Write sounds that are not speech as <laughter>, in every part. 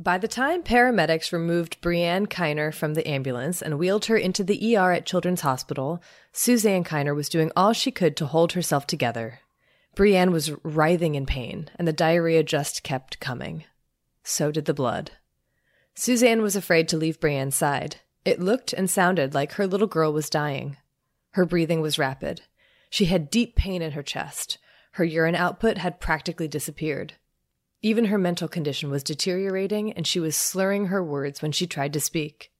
By the time paramedics removed Brianne Kiner from the ambulance and wheeled her into the ER at Children's Hospital, Suzanne Kiner was doing all she could to hold herself together. Brianne was writhing in pain, and the diarrhea just kept coming. So did the blood. Suzanne was afraid to leave Brianne's side. It looked and sounded like her little girl was dying. Her breathing was rapid. She had deep pain in her chest. Her urine output had practically disappeared. Even her mental condition was deteriorating, and she was slurring her words when she tried to speak.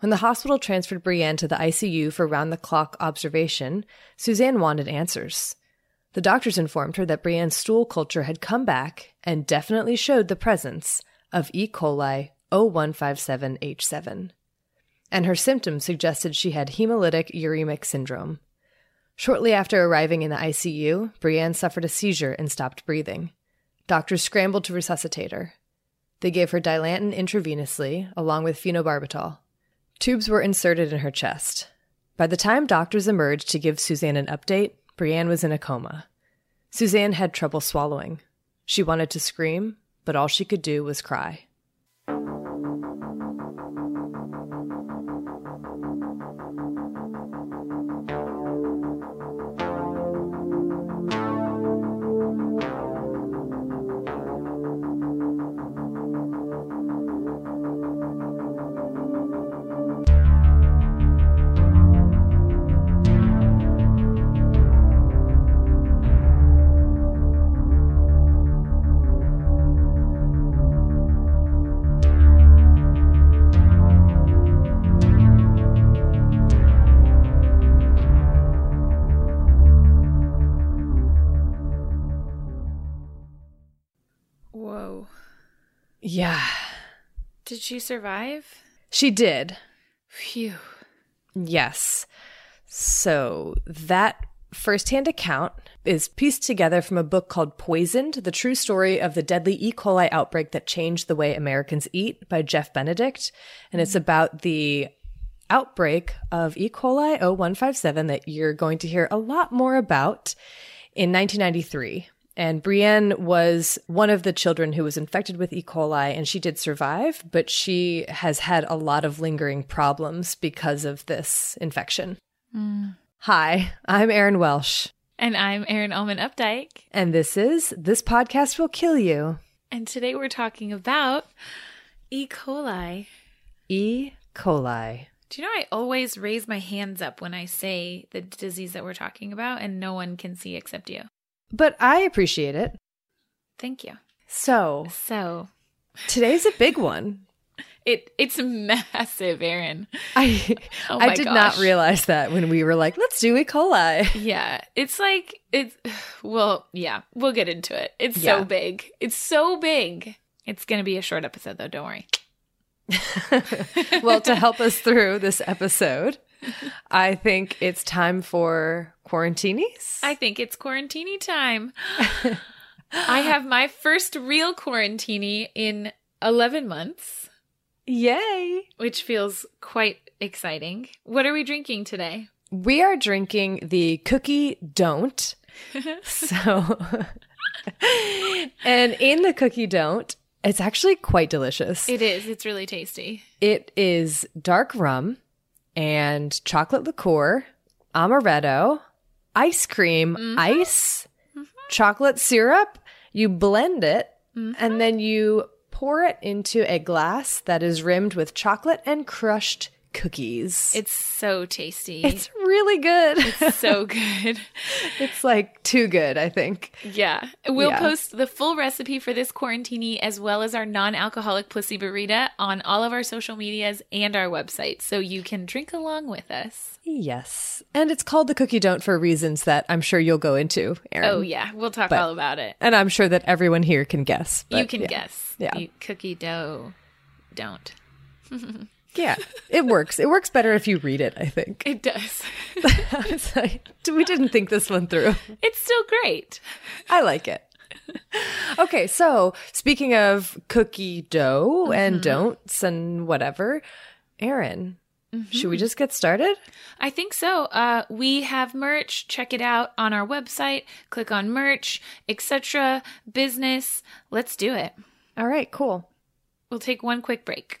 When the hospital transferred Brianne to the ICU for round the clock observation, Suzanne wanted answers. The doctors informed her that Brianne's stool culture had come back and definitely showed the presence of E. coli 0157H7. And her symptoms suggested she had hemolytic uremic syndrome. Shortly after arriving in the ICU, Brianne suffered a seizure and stopped breathing. Doctors scrambled to resuscitate her. They gave her Dilantin intravenously, along with phenobarbital. Tubes were inserted in her chest. By the time doctors emerged to give Suzanne an update, Brianne was in a coma. Suzanne had trouble swallowing. She wanted to scream, but all she could do was cry. She survive? she did. Phew. Yes. So that firsthand account is pieced together from a book called Poisoned The True Story of the Deadly E. coli Outbreak That Changed the Way Americans Eat by Jeff Benedict. And it's mm. about the outbreak of E. coli 0157 that you're going to hear a lot more about in 1993. And Brianne was one of the children who was infected with E. coli, and she did survive, but she has had a lot of lingering problems because of this infection. Mm. Hi, I'm Erin Welsh, And I'm Erin Allmann Updike. and this is This Podcast Will Kill You And today we're talking about E. coli. E. coli. Do you know I always raise my hands up when I say the disease that we're talking about and no one can see except you? But I appreciate it. Thank you. So, So today's a big one. <laughs> it it's massive, Erin. I <laughs> Oh I did not realize that when we were like, let's do E. coli. <laughs> Yeah, it's like it's <sighs> well, yeah, we'll get into it. It's Yeah. so big. It's so big. It's going to be a short episode though, don't worry. well, to help us through this episode, I think it's time for quarantinis. I think it's quarantini time. <laughs> I have my first real quarantini in 11 months, Yay! which feels quite exciting. What are we drinking today? We are drinking the cookie don't. <laughs> so, <laughs> and in the cookie don't, it's actually quite delicious. It is. It's really tasty. It is dark rum and chocolate liqueur, amaretto, ice cream, Mm-hmm. ice, chocolate syrup. You blend it Mm-hmm. and then you pour it into a glass that is rimmed with chocolate and crushed cookies. It's so tasty. It's really good. It's so <laughs> good. it's like too good, I think. Yeah. We'll Yeah. post the full recipe for this quarantini as well as our non alcoholic pussy burrita on all of our social medias and our website so you can drink along with us. Yes. And it's called the cookie don't for reasons that I'm sure you'll go into, Erin. Oh, yeah. We'll talk But- all about it. And I'm sure that everyone here can guess. you can yeah. guess. Yeah. You cookie dough don't. <laughs> Yeah. It works. It works better if you read it, I think. It does. <laughs> Like, we didn't think this one through. it's still great. I like it. Okay, so speaking of cookie dough and don'ts and whatever, Erin, should we just get started? I think so. Uh, we have merch. Check it out on our website. Click on merch, etc. Business. Let's do it. All right, cool. We'll take one quick break.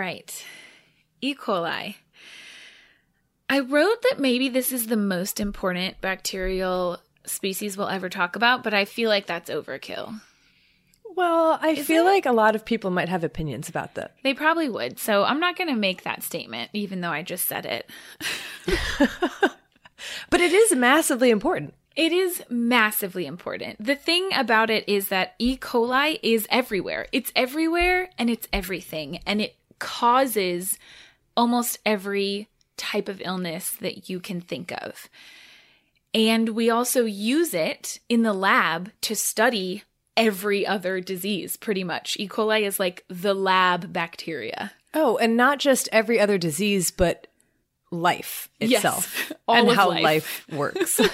Right. E. coli. I wrote that maybe this is the most important bacterial species we'll ever talk about, but I feel like that's overkill. Well, I Is feel it? like a lot of people might have opinions about that. They probably would. So I'm not going to make that statement, even though I just said it. <laughs> But it is massively important. It is massively important. The thing about it is that E. coli is everywhere. It's everywhere and it's everything. And it causes almost every type of illness that you can think of. And we also use it in the lab to study every other disease, pretty much. E. coli is like the lab bacteria. Oh, and not just every other disease, but life Yes, itself <laughs> all and of how life. life, works. <laughs>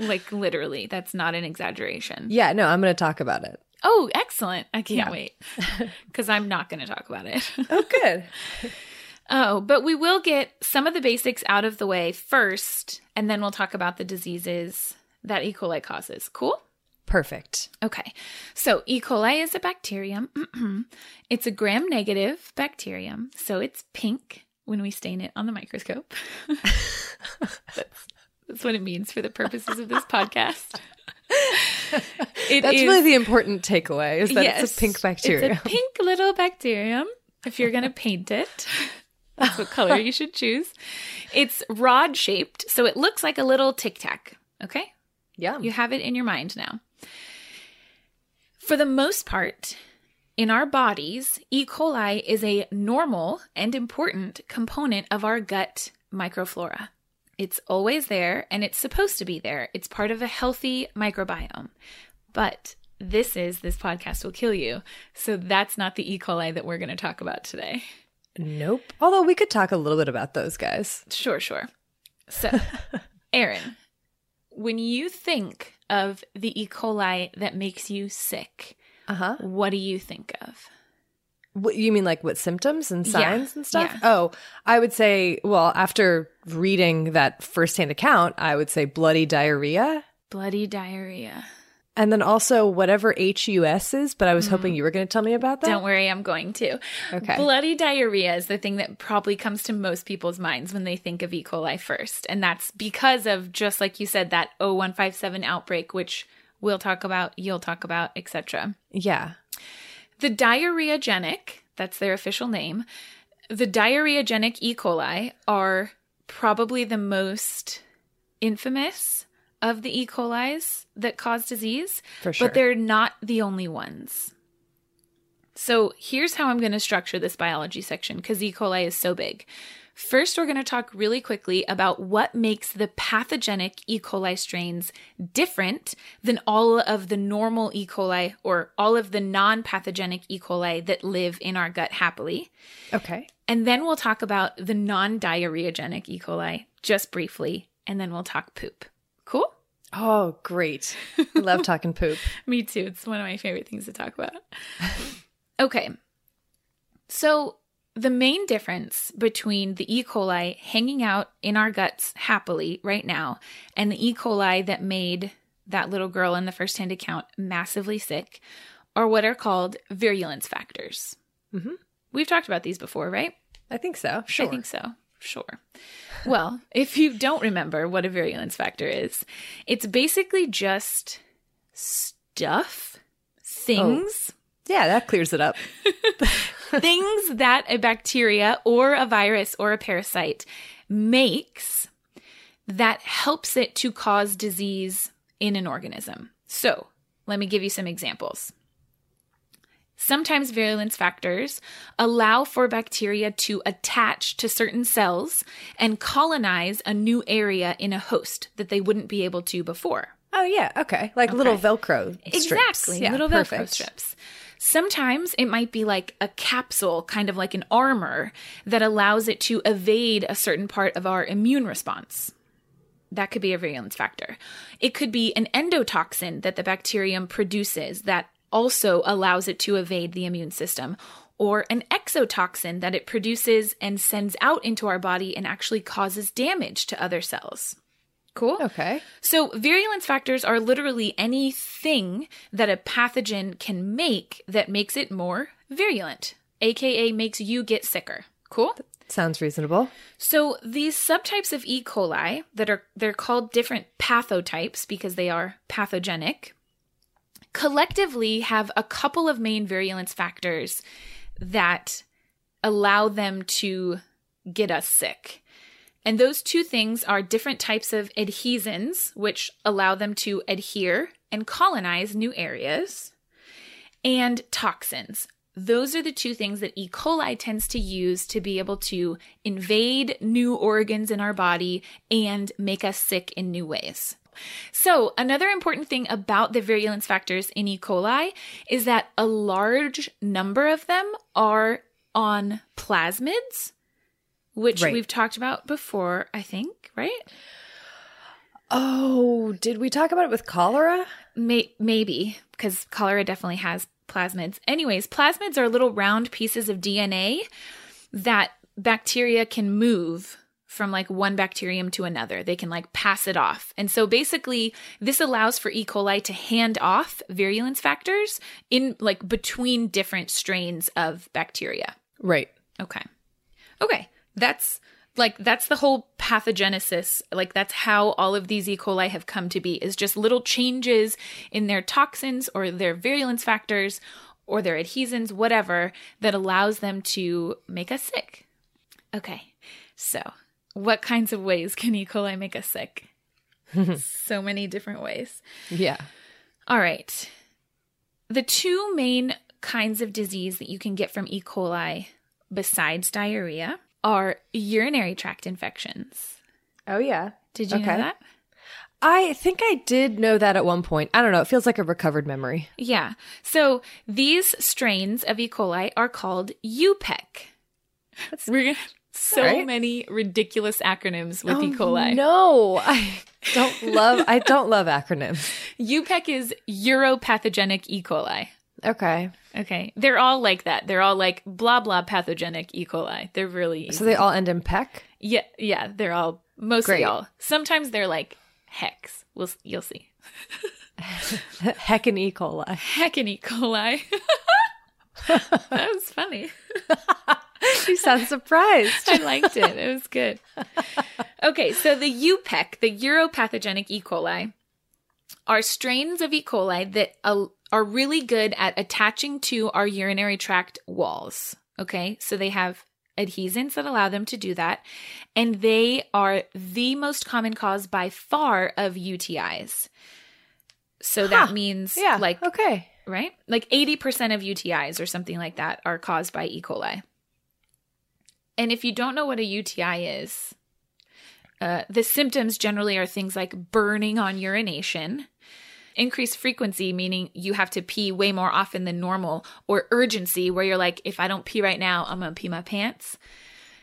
Like literally, that's not an exaggeration. yeah, no, I'm going to talk about it. Oh, excellent. I can't Yeah. wait. <laughs> Because I'm not going to talk about it. Oh, good. <laughs> oh, but we will get some of the basics out of the way first, and then we'll talk about the diseases that E. coli causes. Cool? Perfect. Okay. So E. coli is a bacterium. <clears throat> it's a gram negative bacterium. So it's pink when we stain it on the microscope. <laughs> that's, that's what it means for the purposes of this podcast. <laughs> It That's is- really the important takeaway is that it's a pink bacteria. It's a <laughs> pink little bacterium. If you're going to paint it, that's what color you should choose. It's rod shaped, so it looks like a little tic tac. Okay? yeah. You have it in your mind now. For the most part, in our bodies, E. coli is a normal and important component of our gut microflora. It's always there and it's supposed to be there. It's part of a healthy microbiome. But this is This Podcast Will Kill You. So that's not the E. coli that we're going to talk about today. Nope. Although we could talk a little bit about those guys. Sure, sure. So, <laughs> Erin, when you think of the E. coli that makes you sick, Uh huh. what do you think of? What, you mean like what symptoms and Yeah, signs and stuff? yeah. Oh, I would say, well, after reading that firsthand account, I would say bloody diarrhea. Bloody diarrhea. And then also whatever HUS is, but I was hoping you were going to tell me about that. Mm-hmm. Don't worry, I'm going to. Okay. Bloody diarrhea is the thing that probably comes to most people's minds when they think of E. coli first. And that's because of, just like you said, that 0157 outbreak, which we'll talk about, you'll talk about, etc. Yeah. The diarrheagenic, that's their official name, the diarrheagenic E. coli are probably the most infamous of the E. coli's that cause disease, For sure. but they're not the only ones. So here's how I'm going to structure this biology section because E. coli is so big. First, we're going to talk really quickly about what makes the pathogenic E. coli strains different than all of the normal E. coli or all of the non pathogenic E. coli that live in our gut happily. Okay. And then we'll talk about the non diarrheagenic E. coli just briefly, and then we'll talk poop. Cool? Oh, great. I love <laughs> talking poop. Me too. It's one of my favorite things to talk about. <laughs> okay. So, the main difference between the E. coli hanging out in our guts happily right now and the E. coli that made that little girl in the first hand account massively sick are what are called virulence factors. Mhm. We've talked about these before, right? I think so. Sure. I think so. Sure. well, <laughs> if you don't remember what a virulence factor is, it's basically just stuff, things, Yeah, that clears it up. <laughs> things that a bacteria or a virus or a parasite makes that helps it to cause disease in an organism. So, let me give you some examples. Sometimes virulence factors allow for bacteria to attach to certain cells and colonize a new area in a host that they wouldn't be able to before. Oh, yeah. Okay. Like little Velcro strips. Exactly, Yeah, little perfect. Velcro strips. Sometimes it might be like a capsule, kind of like an armor, that allows it to evade a certain part of our immune response. That could be a virulence factor. It could be an endotoxin that the bacterium produces that also allows it to evade the immune system, or an exotoxin that it produces and sends out into our body and actually causes damage to other cells. Cool? Okay. So, virulence factors are literally anything that a pathogen can make that makes it more virulent, aka makes you get sicker. Cool? Sounds reasonable. So, these subtypes of E. coli that are they're called different pathotypes because they are pathogenic collectively have a couple of main virulence factors that allow them to get us sick. And those two things are different types of adhesins, which allow them to adhere and colonize new areas, and toxins. Those are the two things that E. coli tends to use to be able to invade new organs in our body and make us sick in new ways. So, another important thing about the virulence factors in E. coli is that a large number of them are on plasmids, which Right. we've talked about before, I think, right? Oh, did we talk about it with cholera? May- maybe, because cholera definitely has plasmids. Anyways, plasmids are little round pieces of DNA that bacteria can move from like one bacterium to another. They can like pass it off. And so basically, this allows for E. coli to hand off virulence factors in like between different strains of bacteria. Right. Okay. Okay. That's like that's the whole pathogenesis. Like that's how all of these E. coli have come to be is just little changes in their toxins or their virulence factors or their adhesins, whatever, that allows them to make us sick. Okay. So, what kinds of ways can E. coli make us sick? <laughs> so many different ways. Yeah. All right. The two main kinds of disease that you can get from E. coli besides diarrhea are urinary tract infections. Oh, yeah. Did you Okay. know that? I think I did know that at one point. I don't know. It feels like a recovered memory. Yeah. So these strains of E. coli are called UPEC. We're gonna so right. many ridiculous acronyms with E. Oh, coli. No, I don't love. I don't love acronyms. <laughs> UPEC is uropathogenic E. coli. Okay. Okay. They're all like that. They're all like blah blah pathogenic E. coli. They're really easy. So they all end in peck? Yeah, yeah, they're all mostly Great. all. Sometimes they're like hex. We'll you'll see. <laughs> Heckin' E. coli. Heckin' E. coli. <laughs> that was funny. <laughs> You sound surprised. I liked it. It was good. Okay, so the UPEC, the uropathogenic E. coli, are strains of E. coli that are really good at attaching to our urinary tract walls. Okay, so they have adhesins that allow them to do that, and they are the most common cause by far of UTIs. So that means yeah. like okay. right? Like 80% of UTIs or something like that are caused by E. coli. And if you don't know what a UTI is, uh, the symptoms generally are things like burning on urination, increased frequency, meaning you have to pee way more often than normal, or urgency, where you're like, if I don't pee right now, I'm going to pee my pants.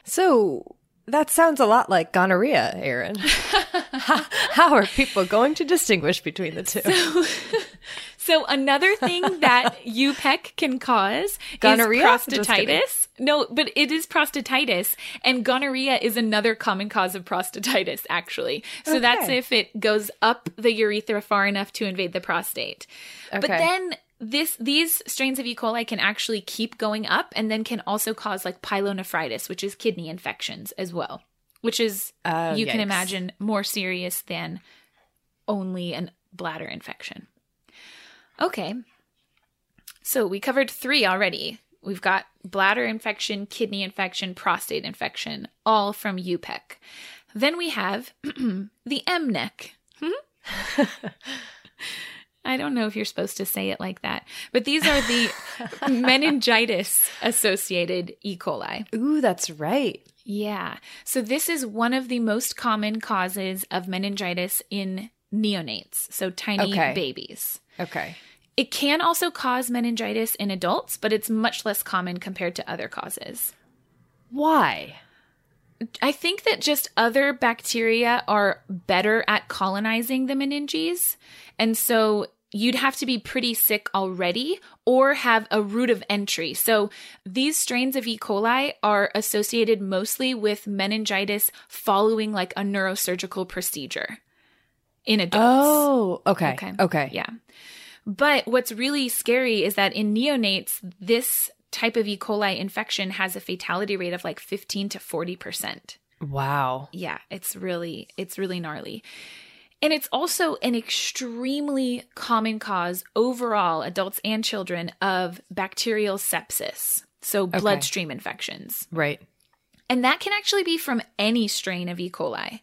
So that sounds a lot like gonorrhea, Erin. <laughs> how, how are people going to distinguish between the two? So another thing <laughs> that UPEC can cause Gonorrhea? is prostatitis. No, but it is prostatitis, and gonorrhea is another common cause of prostatitis. Actually, so that's if it goes up the urethra far enough to invade the prostate. But then this these strains of E. coli can actually keep going up, and then can also cause like pyelonephritis, which is kidney infections as well, which is Oh, you can imagine more serious than only an bladder infection. Okay. So we covered three already. We've got bladder infection, kidney infection, prostate infection, all from UPEC. Then we have <clears throat> the MNEC. Hmm? <laughs> I don't know if you're supposed to say it like that, but these are the <laughs> meningitis associated E. coli. Ooh, that's right. Yeah. So this is one of the most common causes of meningitis in neonates, so tiny Okay. babies. Okay. It can also cause meningitis in adults, but it's much less common compared to other causes. Why? I think that just other bacteria are better at colonizing the meninges. And so you'd have to be pretty sick already or have a route of entry. So these strains of E. coli are associated mostly with meningitis following like a neurosurgical procedure in adults. Oh, okay. Okay. Okay. Yeah. But what's really scary is that in neonates, this type of E. coli infection has a fatality rate of like 15 to 40%. Wow. Yeah, it's really it's really gnarly. And it's also an extremely common cause overall adults and children of bacterial sepsis. So bloodstream infections. Right. And that can actually be from any strain of E. coli,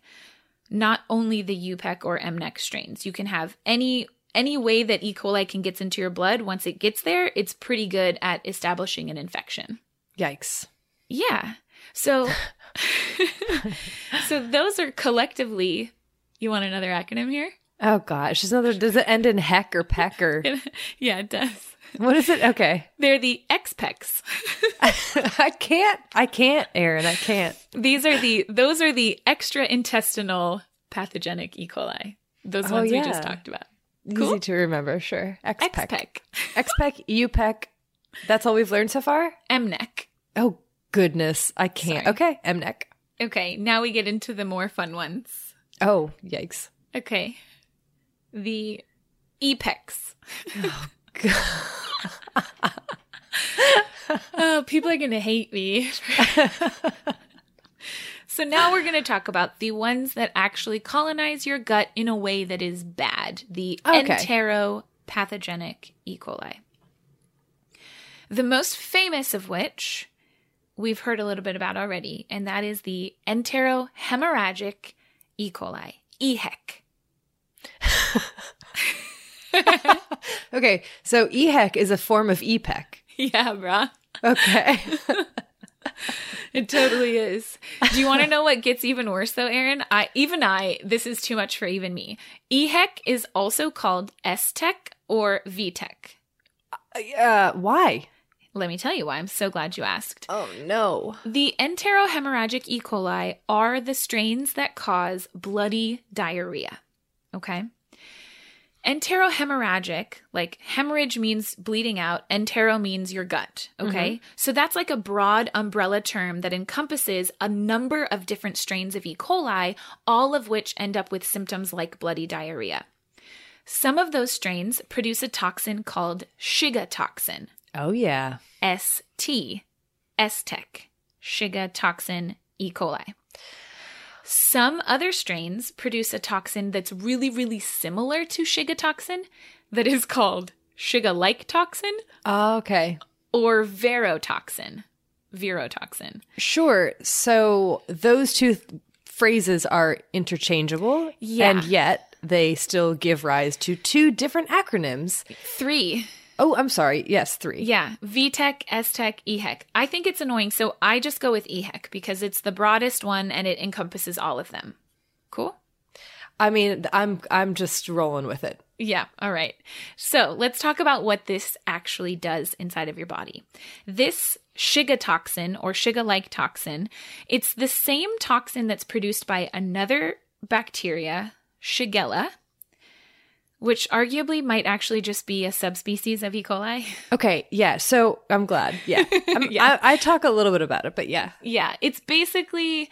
not only the UPEC or MNEC strains. You can have any any way that E. coli can get into your blood. Once it gets there, it's pretty good at establishing an infection. Yikes. Yeah. So <laughs> so those are collectively you want another acronym here? Oh gosh. Another does it end in heck or peck or <laughs> yeah, it does. What is it? Okay. They're the XPECs. <laughs> I can't. I can't, Erin. I can't. These are the those are the extra intestinal pathogenic E. coli. Those Oh, ones we just talked about. Cool. Easy to remember, sure. XPEC. <laughs> U-Peck. That's all we've learned so far? MNEC. Oh goodness. I can't. Sorry. Okay. M-neck. Okay, now we get into the more fun ones. Oh, yikes. Okay. The EPECs. oh, <laughs> Oh, people are going to hate me. so now we're going to talk about the ones that actually colonize your gut in a way that is bad. The Okay. enteropathogenic E. coli. The most famous of which we've heard a little bit about already, and that is the enterohemorrhagic E. coli, EHEC. <laughs> <laughs> Okay. So EHEC is a form of EPEC. Yeah, bruh. Okay. <laughs> It totally is. Do you want to know what gets even worse though, Erin? I even I, this is too much for even me. EHEC is also called STEC or VTEC. uh, why? Let me tell you why. I'm so glad you asked. Oh no. The enterohemorrhagic E. coli are the strains that cause bloody diarrhea. Okay? Enterohemorrhagic, like hemorrhage means bleeding out, entero means your gut. Okay. Mm-hmm. So that's like a broad umbrella term that encompasses a number of different strains of E. coli, all of which end up with symptoms like bloody diarrhea. Some of those strains produce a toxin called Shiga toxin, Oh, yeah. ST, STEC, Shiga toxin E. coli. Some other strains produce a toxin that's really, really similar to Shiga toxin that is called Shiga like toxin Oh, okay. or verotoxin. Verotoxin. Sure. So those two th- phrases are interchangeable. Yeah. And yet they still give rise to two different acronyms. Three. Oh, I'm sorry. Yes, three. Yeah, VTEC, STEC, EHEC. I think it's annoying, so I just go with EHEC because it's the broadest one and it encompasses all of them. Cool? I mean, I'm I'm just rolling with it. Yeah, all right. So let's talk about what this actually does inside of your body. This Shiga toxin or Shiga like toxin, it's the same toxin that's produced by another bacteria, Shigella, which arguably might actually just be a subspecies of E. coli. <laughs> Okay, yeah. So I'm glad. Yeah, <laughs> I'm, Yeah. I, I talk a little bit about it, but yeah, Yeah, it's basically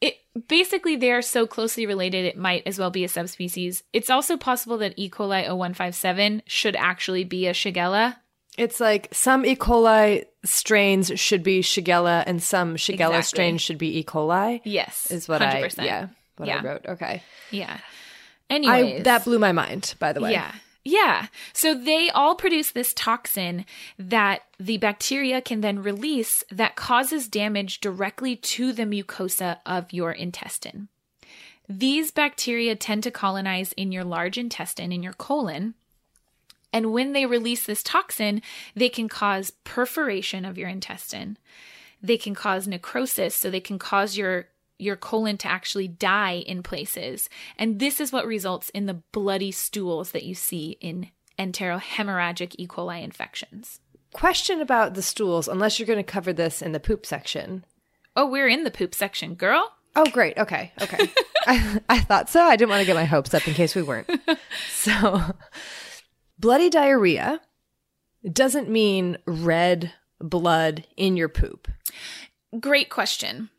it basically they are so closely related it might as well be a subspecies. It's also possible that E. coli 0157 should actually be a Shigella. it's like some E. coli strains should be Shigella, and some Shigella Exactly. strains should be E. coli. Yes. Is what 100%. I yeah what Yeah. I wrote. Okay, Yeah. I that blew my mind. By the way, Yeah. Yeah. So they all produce this toxin that the bacteria can then release that causes damage directly to the mucosa of your intestine. These bacteria tend to colonize in your large intestine, in your colon. And when they release this toxin, they can cause perforation of your intestine. They can cause necrosis, so they can cause your your colon to actually die in places. And this is what results in the bloody stools that you see in enterohemorrhagic E. coli infections. Question about the stools, unless you're going to cover this in the poop section. Oh, we're in the poop section, girl. Oh, great. Okay. Okay. <laughs> I, I thought so. I didn't want to get my hopes up in case we weren't. <laughs> so, bloody diarrhea doesn't mean red blood in your poop. Great question.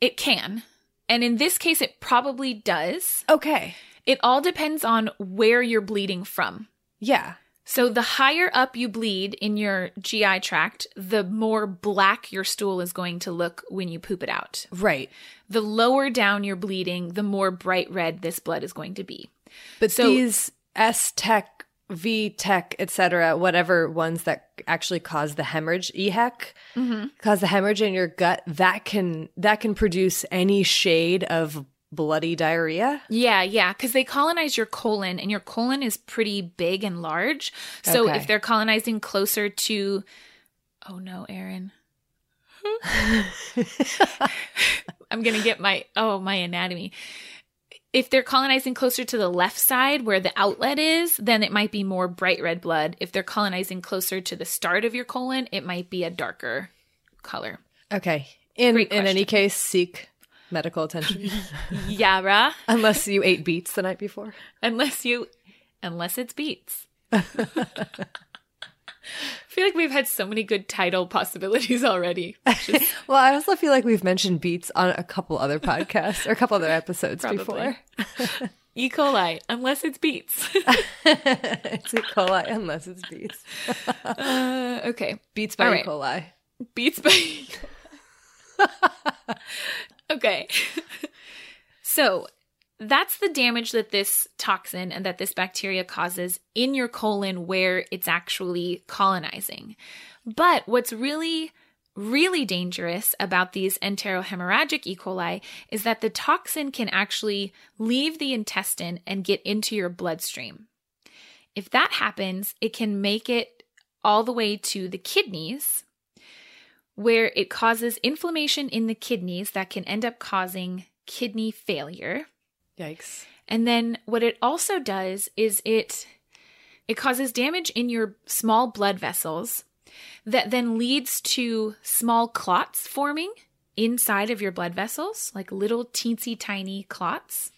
It can. And in this case, it probably does. Okay. It all depends on where you're bleeding from. Yeah. So the higher up you bleed in your GI tract, the more black your stool is going to look when you poop it out. Right. The lower down you're bleeding, the more bright red this blood is going to be. But So- these STEC, VTEC, etc., whatever ones that actually cause the hemorrhage, EHEC, mm-hmm. cause the hemorrhage in your gut, that can that can produce any shade of bloody diarrhea. Yeah, yeah, because they colonize your colon, and your colon is pretty big and large. So Okay. if they're colonizing closer to, oh no, Erin, <laughs> <laughs> I'm gonna get my oh my anatomy. If they're colonizing closer to the left side where the outlet is, then it might be more bright red blood. If they're colonizing closer to the start of your colon, it might be a darker color. Okay. In in any case, seek medical attention <laughs> Yara, unless you ate beets the night before. unless you, unless it's beets. <laughs> I feel like we've had so many good title possibilities already. is <laughs> Well, I also feel like we've mentioned beets on a couple other podcasts or a couple other episodes Probably. before. <laughs> E. coli, unless it's beets. <laughs> it's E. coli unless it's beets. uh, okay, Beets by All E. coli. beets by. okay, so that's the damage that this toxin and that this bacteria causes in your colon where it's actually colonizing. But what's really really dangerous about these enterohemorrhagic E. coli is that the toxin can actually leave the intestine and get into your bloodstream. If that happens, it can make it all the way to the kidneys, where it causes inflammation in the kidneys that can end up causing kidney failure. Yikes. And then what it also does is it it causes damage in your small blood vessels that then leads to small clots forming inside of your blood vessels, like little teensy tiny clots.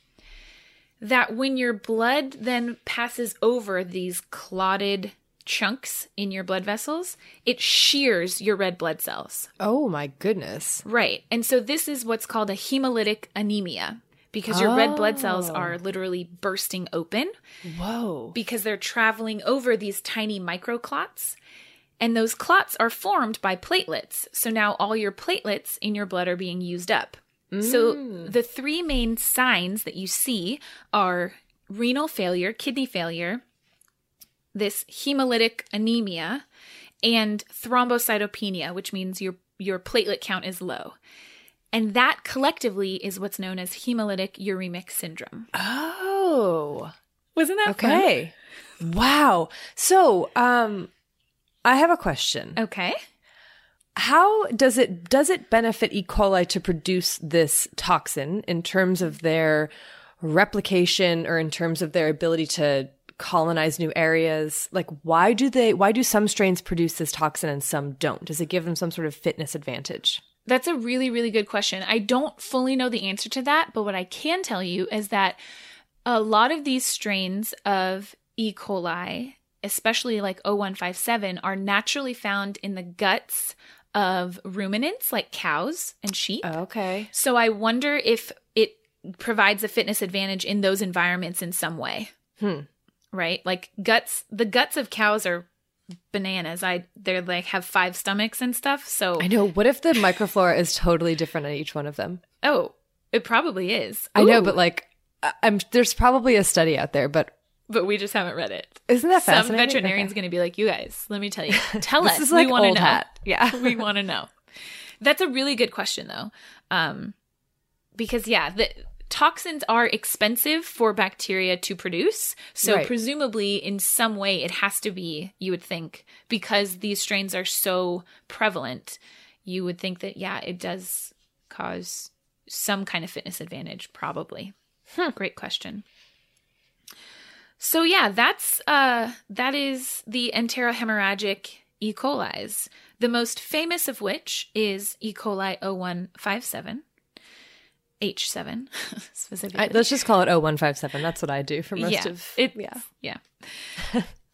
that when your blood then passes over these clotted chunks in your blood vessels, it shears your red blood cells. Oh my goodness. Right. And so this is what's called a hemolytic anemia because your red blood cells Oh. are literally bursting open Whoa. because they're traveling over these tiny microclots. And those clots are formed by platelets. So now all your platelets in your blood are being used up. So mm. the three main signs that you see are renal failure, kidney failure, this hemolytic anemia, and thrombocytopenia, which means your your platelet count is low. And that collectively is what's known as hemolytic uremic syndrome. Oh. Wasn't that fun? Okay. Wow. So, um I have a question. Okay. How does it does it benefit E. coli to produce this toxin in terms of their replication or in terms of their ability to colonize new areas? Like why do they why do some strains produce this toxin and some don't? Does it give them some sort of fitness advantage? That's a really, really good question. I don't fully know the answer to that, but what I can tell you is that a lot of these strains of E. coli, especially like 0157, are naturally found in the guts of ruminants like cows and sheep. Okay. So I wonder if it provides a fitness advantage in those environments in some way. Hmm. Right? Like guts, the guts of cows are bananas. I they're like have five stomachs and stuff. So I know. What if the microflora is totally different on each one of them? Oh, it probably is. I know, but like I'm there's probably a study out there, but but we just haven't read it. isn't that Some fascinating? veterinarian's going to be like, "You guys, let me tell you. <laughs> Tell us. is like we want to know. hat. Yeah. <laughs> we want to know." That's a really good question, though, um, because yeah, the toxins are expensive for bacteria to produce. So Right. presumably, in some way, it has to be. You would think because these strains are so prevalent, you would think that yeah, it does cause some kind of fitness advantage, probably. Great question. So yeah, that's uh that is the enterohemorrhagic E. coli's. The most famous of which is E. coli 0157. H7 <laughs> specifically. I, let's just call it 0157. That's what I do for most yeah, of it, yeah. yeah.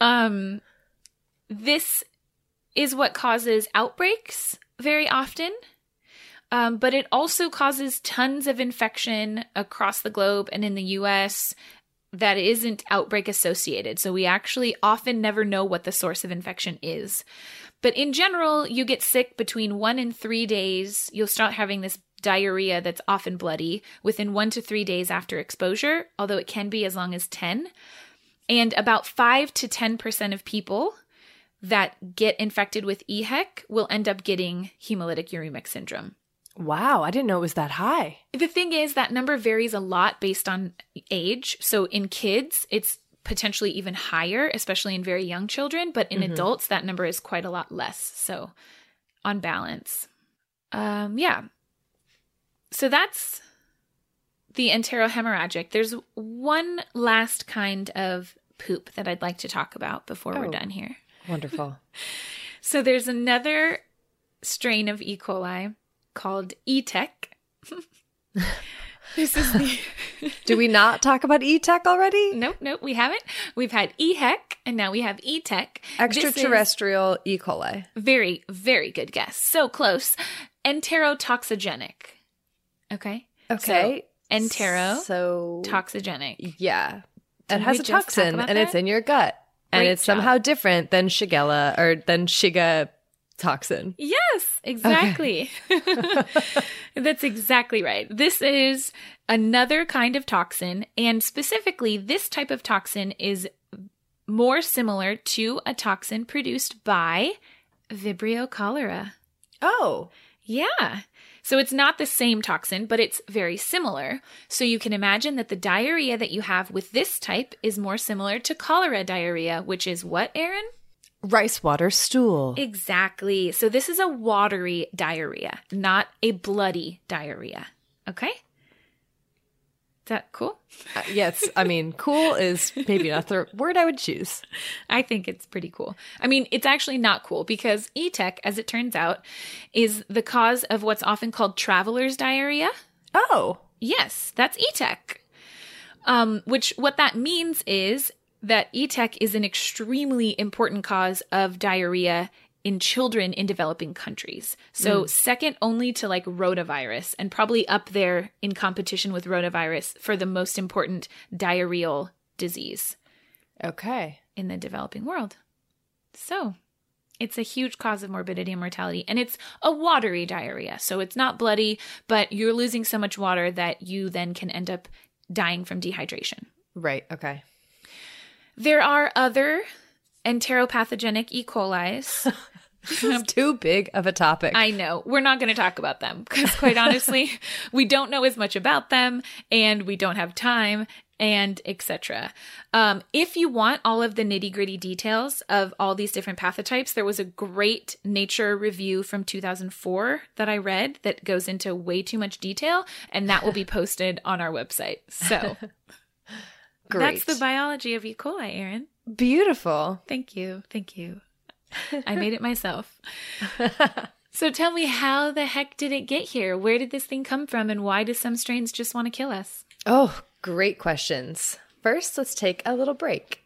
um, this is what causes outbreaks very often, um, but it also causes tons of infection across the globe and in the U.S. that isn't outbreak associated. So we actually often never know what the source of infection is. But in general, you get sick between one and three days. You'll start having this diarrhea that's often bloody within one to three days after exposure, although it can be as long as 10. And about 5 to 10% of people that get infected with EHEC will end up getting hemolytic uremic syndrome. Wow, I didn't know it was that high. The thing is, that number varies a lot based on age. So in kids, it's potentially even higher, especially in very young children. But in adults, that number is quite a lot less. So on balance. Um, yeah. So that's the enterohemorrhagic. There's one last kind of poop that I'd like to talk about before we're Oh. done here. Wonderful. <laughs> So there's another strain of E. coli called E. tech. <laughs> this is the Do we not talk about ETEC already? nope, nope, we haven't. We've had EHEC and now we have E. tech. Extraterrestrial E. coli. Very, very good guess. So close. Enterotoxigenic. Okay. Okay. So, entero So toxigenic. yeah. It Didn't has a toxin and it's in your gut. and it's job. somehow different than Shigella or than Shiga toxin. Yes, exactly. <laughs> That's exactly right. This is another kind of toxin, and specifically, this type of toxin is more similar to a toxin produced by Vibrio cholera. Oh. Yeah. So it's not the same toxin, but it's very similar. So you can imagine that the diarrhea that you have with this type is more similar to cholera diarrhea, which is what, Erin? Rice water stool. Exactly. So this is a watery diarrhea, not a bloody diarrhea. Okay? Is that cool? Uh, yes, I mean, cool is maybe not the word I would choose. I think it's pretty cool. I mean, it's actually not cool because ETEC, as it turns out, is the cause of what's often called traveler's diarrhea. Oh. Yes, that's ETEC. Um, which what that means is that ETEC is an extremely important cause of diarrhea in children in developing countries. So mm. second only to like rotavirus and probably up there in competition with rotavirus for the most important diarrheal disease Okay. in the developing world. So, it's a huge cause of morbidity and mortality, and it's a watery diarrhea. So, it's not bloody, but you're losing so much water that you then can end up dying from dehydration. Right. Okay. There are other enteropathogenic E. coli's. <laughs> This is too big of a topic. I know. We're not going to talk about them because, quite honestly, <laughs> we don't know as much about them and we don't have time and etc. Um, if you want all of the nitty gritty details of all these different pathotypes, there was a great Nature review from 2004 that I read that goes into way too much detail, and that will be <laughs> posted on our website. So Great. that's the biology of E. coli, Erin. Beautiful. Thank you. Thank you. <laughs> I made it myself. So tell me, how the heck did it get here? Where did this thing come from? And why do some strains just want to kill us? Oh, great questions. First, let's take a little break.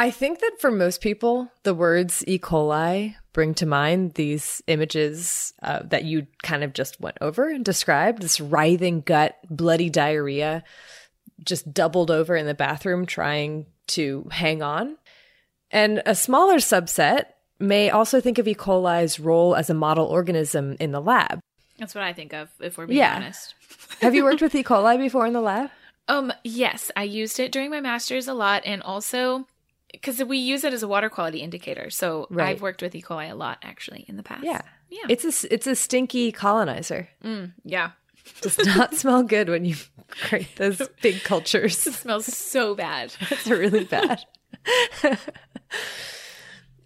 I think that for most people, the words E. coli bring to mind these images uh, that you kind of just went over and described this writhing gut, bloody diarrhea, just doubled over in the bathroom trying to hang on. And a smaller subset may also think of E. coli's role as a model organism in the lab. That's what I think of, if we're being Yeah. honest. <laughs> Have you worked with <laughs> E. coli before in the lab? Um, yes, I used it during my master's a lot, and also because we use it as a water quality indicator. So Right. I've worked with E. coli a lot actually in the past. Yeah. yeah, It's a, it's a stinky colonizer. Mm, yeah. <laughs> Does not smell good when you <laughs> create those big cultures. It smells so bad. <laughs> It's really bad.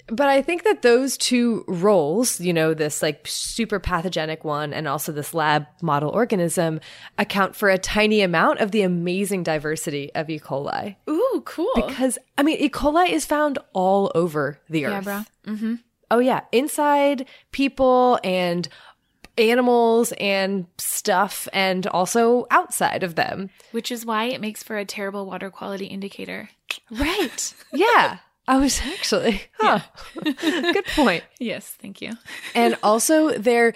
But I think that those two roles, you know, this like super pathogenic one and also this lab model organism, account for a tiny amount of the amazing diversity of E. coli. Ooh, cool. Because, I mean, E. coli is found all over the earth. yeah, bro. Mm-hmm. Oh, yeah. Inside people and animals and stuff, and also outside of them. Which is why it makes for a terrible water quality indicator. Right. Yeah. I was <laughs> actually, huh. Good point. Yes, thank you. <laughs> And also, they're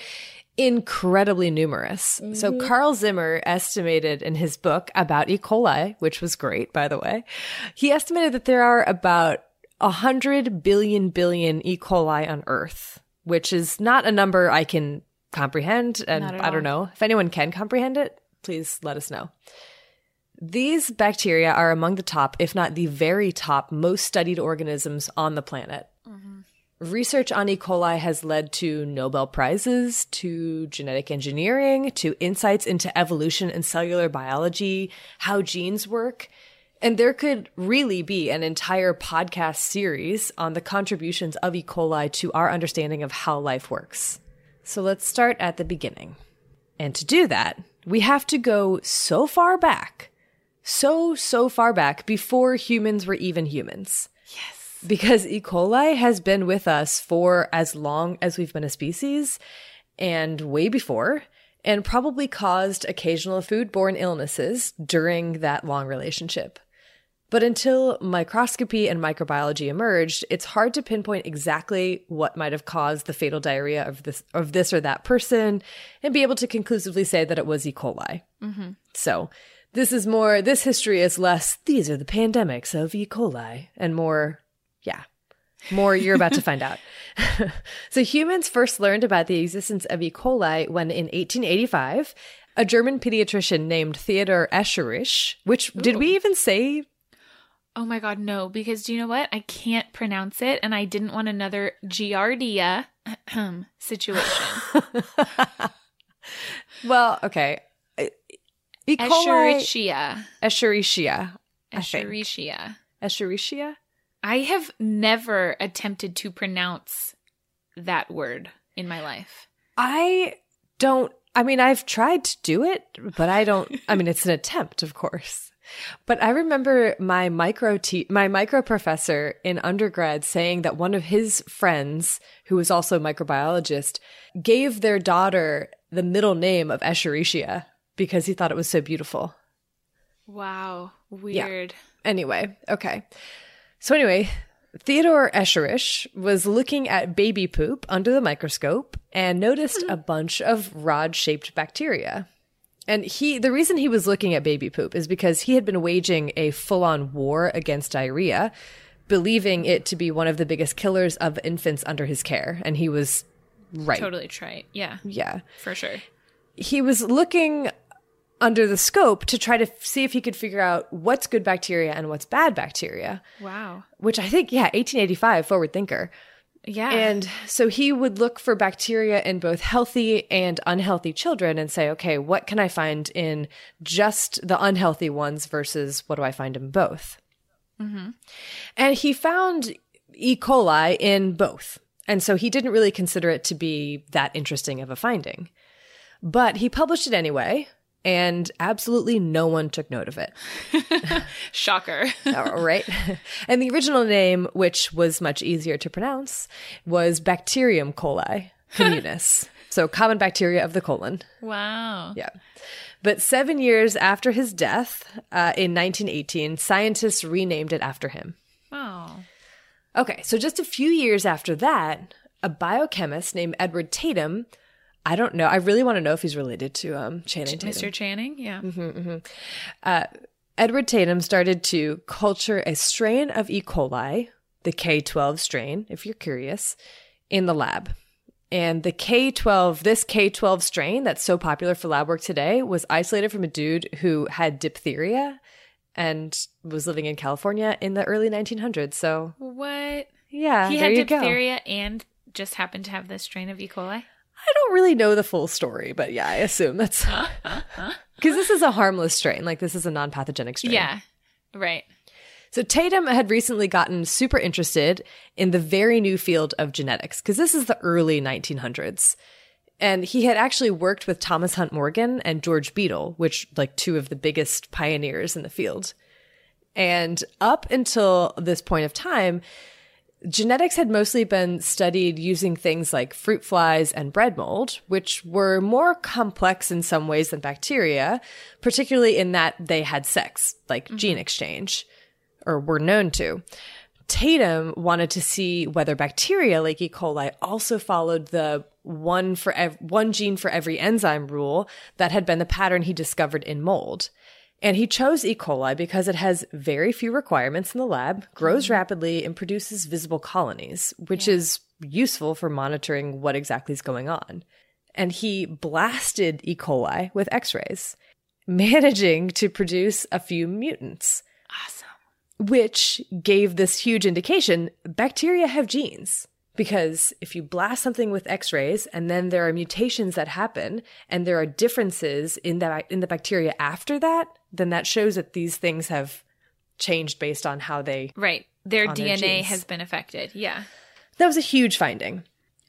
incredibly numerous. So, mm-hmm. Carl Zimmer estimated in his book about E. coli, which was great, by the way, he estimated that there are about 100 billion billion E. coli on Earth, which is not a number I can comprehend. And I don't know if anyone can comprehend it, please let us know. These bacteria are among the top, if not the very top, most studied organisms on the planet. Mm-hmm. Research on E. coli has led to Nobel Prizes, to genetic engineering, to insights into evolution and cellular biology, how genes work. And there could really be an entire podcast series on the contributions of E. coli to our understanding of how life works. So let's start at the beginning. And to do that, we have to go so far back, so, so far back before humans were even humans. Yes. Because E. coli has been with us for as long as we've been a species and way before, and probably caused occasional foodborne illnesses during that long relationship. But until microscopy and microbiology emerged, it's hard to pinpoint exactly what might have caused the fatal diarrhea of this of this or that person and be able to conclusively say that it was E. coli. Mm-hmm. So this is more this history is less these are the pandemics of E. coli and more yeah. More you're about to find out. <laughs> so humans first learned about the existence of E. coli when in 1885 a German pediatrician named Theodor Escherich, which did we even say Oh my god, no, because do you know what? I can't pronounce it and I didn't want another Giardia <clears throat> situation. <laughs> Well, okay. E. coli Escherichia. Escherichia. Escherichia. Escherichia? I have never attempted to pronounce that word in my life. I don't, I mean, I've tried to do it, but I don't, I mean, it's an attempt, of course. But I remember my micro te- my micro professor in undergrad saying that one of his friends, who was also a microbiologist, gave their daughter the middle name of Escherichia because he thought it was so beautiful. Wow, weird. Yeah. Anyway, okay. So anyway, Theodor Escherich was looking at baby poop under the microscope and noticed a bunch of rod-shaped bacteria. And he the reason he was looking at baby poop is because he had been waging a full-on war against diarrhea, believing it to be one of the biggest killers of infants under his care, and he was right. Totally trite. Yeah. Yeah. For sure. He was looking under the scope to try to see if he could figure out what's good bacteria and what's bad bacteria. Wow. Which I think, yeah, 1885, forward thinker. Yeah. And so he would look for bacteria in both healthy and unhealthy children and say, okay, what can I find in just the unhealthy ones versus what do I find in both? Mm-hmm. And he found E. coli in both. And so he didn't really consider it to be that interesting of a finding. But he published it anyway, and absolutely no one took note of it. <laughs> Shocker. <laughs> right. And the original name, which was much easier to pronounce, was Bacterium coli communis. <laughs> so common bacteria of the colon. Wow. Yeah. But seven years after his death, uh, in 1918, scientists renamed it after him. Oh. Okay, so just a few years after that, a biochemist named Edward Tatum I don't know. I really want to know if he's related to um, Channing Tatum. Mr. Channing, yeah. Mm-hmm, mm-hmm. Uh, Edward Tatum started to culture a strain of E. coli, the K12 strain, if you're curious, in the lab. And the K12, this K12 strain that's so popular for lab work today was isolated from a dude who had diphtheria and was living in California in the early 1900s. So, What? yeah, He had you go. diphtheria and just happened to have this strain of E. coli. I don't really know the full story, but yeah, I assume that's because this is a harmless strain. Like this is a non-pathogenic strain. Yeah. Right. So Tatum had recently gotten super interested in the very new field of genetics because this is the early 1900s. And he had actually worked with Thomas Hunt Morgan and George Beadle, which like two of the biggest pioneers in the field. And up until this point of time, genetics had mostly been studied using things like fruit flies and bread mold, which were more complex in some ways than bacteria, particularly in that they had sex, like mm-hmm. gene exchange, or were known to. Tatum wanted to see whether bacteria like E. coli also followed the one for ev- one gene for every enzyme rule that had been the pattern he discovered in mold. And he chose E. coli because it has very few requirements in the lab, grows mm-hmm. rapidly, and produces visible colonies, which is useful for monitoring what exactly is going on. And he blasted E. coli with x rays, <laughs> managing to produce a few mutants, Awesome. which gave this huge indication bacteria have genes. Because if you blast something with X-rays and then there are mutations that happen and there are differences in the in the bacteria after that, then that shows that these things have changed based on how they Right. Their On their DNA has been affected. Yeah. That was a huge finding.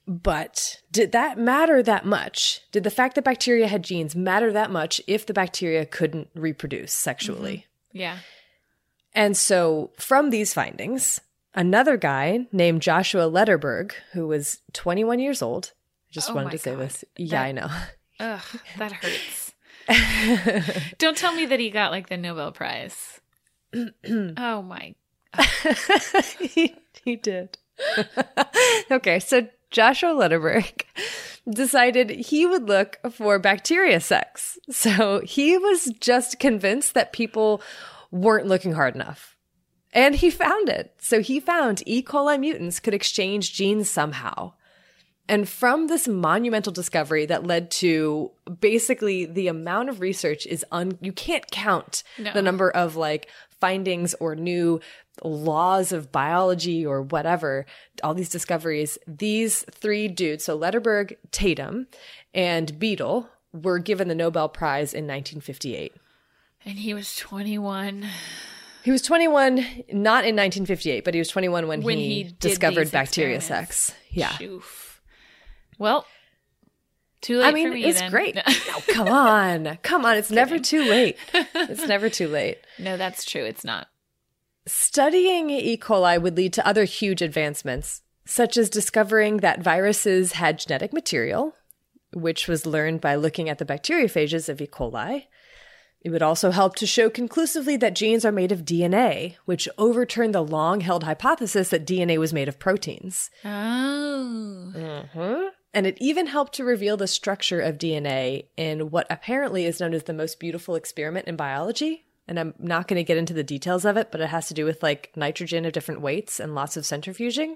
But did that matter that much? Did the fact that bacteria had genes matter that much if the bacteria couldn't reproduce sexually? Mm-hmm. Yeah. And so, from these findings, another guy named Joshua Lederberg, who was 21 years old, I just Oh wanted to say God. this. Yeah, I know. Ugh, that hurts. <laughs> Don't tell me that he got like the Nobel Prize. <clears throat> oh my. he, he did. <laughs> okay, so Joshua Lederberg decided he would look for bacteria sex. So he was just convinced that people weren't looking hard enough. And he found it. So he found E. coli mutants could exchange genes somehow. And from this monumental discovery that led to basically the amount of research is un you can't count No. the number of like findings or new laws of biology or whatever, all these discoveries. These three dudes, so Lederberg, Tatum, and Beadle, were given the Nobel Prize in 1958. And he was 21. He was 21, not in 1958, but he was 21 when, When he, he discovered bacteria sex. Yeah. Shoof. Well, too late I mean, for me it's then. great. No, come on. <laughs> Come on. It's never too late. <laughs> It's never too late. no, that's true. It's not. Studying E. coli would lead to other huge advancements, such as discovering that viruses had genetic material, which was learned by looking at the bacteriophages of E. coli. It would also help to show conclusively that genes are made of DNA, which overturned the long held hypothesis that DNA was made of proteins. Oh. Mhm. And it even helped to reveal the structure of DNA in what apparently is known as the most beautiful experiment in biology. And I'm not going to get into the details of it, but it has to do with like nitrogen of different weights and lots of centrifuging.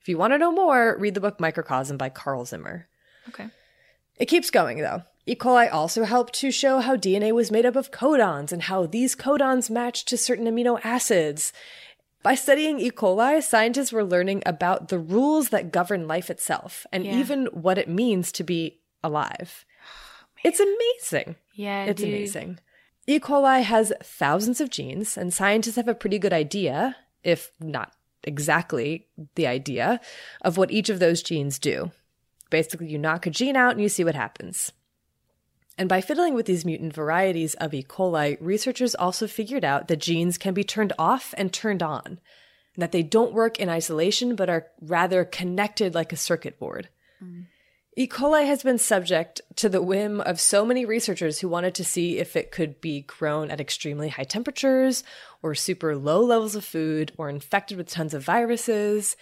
If you want to know more, read the book Microcosm by Carl Zimmer. Okay. It keeps going though. E. coli also helped to show how DNA was made up of codons and how these codons matched to certain amino acids. By studying E. coli, scientists were learning about the rules that govern life itself and Yeah. even what it means to be alive. Oh, it's amazing. Yeah, It's dude. amazing. E. coli has thousands of genes, and scientists have a pretty good idea, if not exactly the idea, of what each of those genes do. Basically, you knock a gene out and you see what happens. And by fiddling with these mutant varieties of E. coli, researchers also figured out that genes can be turned off and turned on, and that they don't work in isolation but are rather connected like a circuit board. E. coli has been subject to the whim of so many researchers who wanted to see if it could be grown at extremely high temperatures, or super low levels of food, or infected with tons of viruses.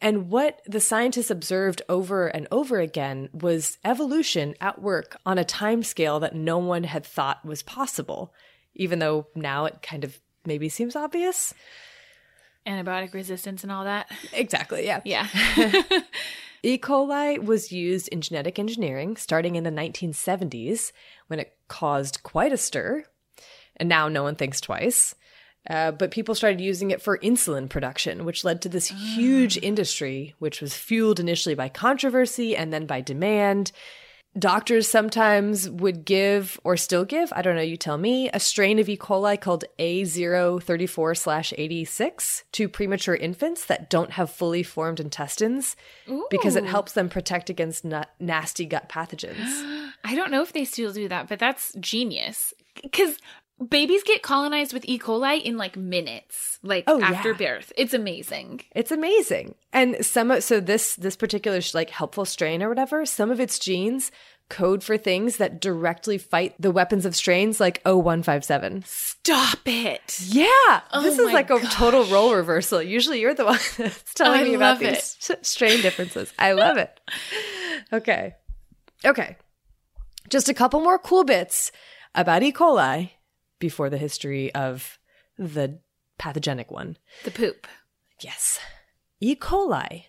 And what the scientists observed over and over again was evolution at work on a time scale that no one had thought was possible, even though now it kind of maybe seems obvious. Antibiotic resistance and all that. Exactly, yeah. Yeah. <laughs> E. coli was used in genetic engineering starting in the 1970s when it caused quite a stir. And now no one thinks twice. Uh, but people started using it for insulin production, which led to this huge industry, which was fueled initially by controversy and then by demand. Doctors sometimes would give, or still give, I don't know, you tell me, a strain of E. coli called A034 86 to premature infants that don't have fully formed intestines because it helps them protect against na- nasty gut pathogens. <gasps> I don't know if they still do that, but that's genius. Because babies get colonized with E. coli in like minutes, like Oh, after yeah. birth. It's amazing. It's amazing. And some of, so this this particular like helpful strain or whatever, some of its genes code for things that directly fight the weapons of strains like O157. Stop it. Yeah, Oh this is like a total role reversal. Usually you're the <laughs> one that's telling I me about love these <laughs> strain differences. I love it. <laughs> Okay. Okay. Just a couple more cool bits about E. coli before the history of the pathogenic one. The poop. Yes. E. coli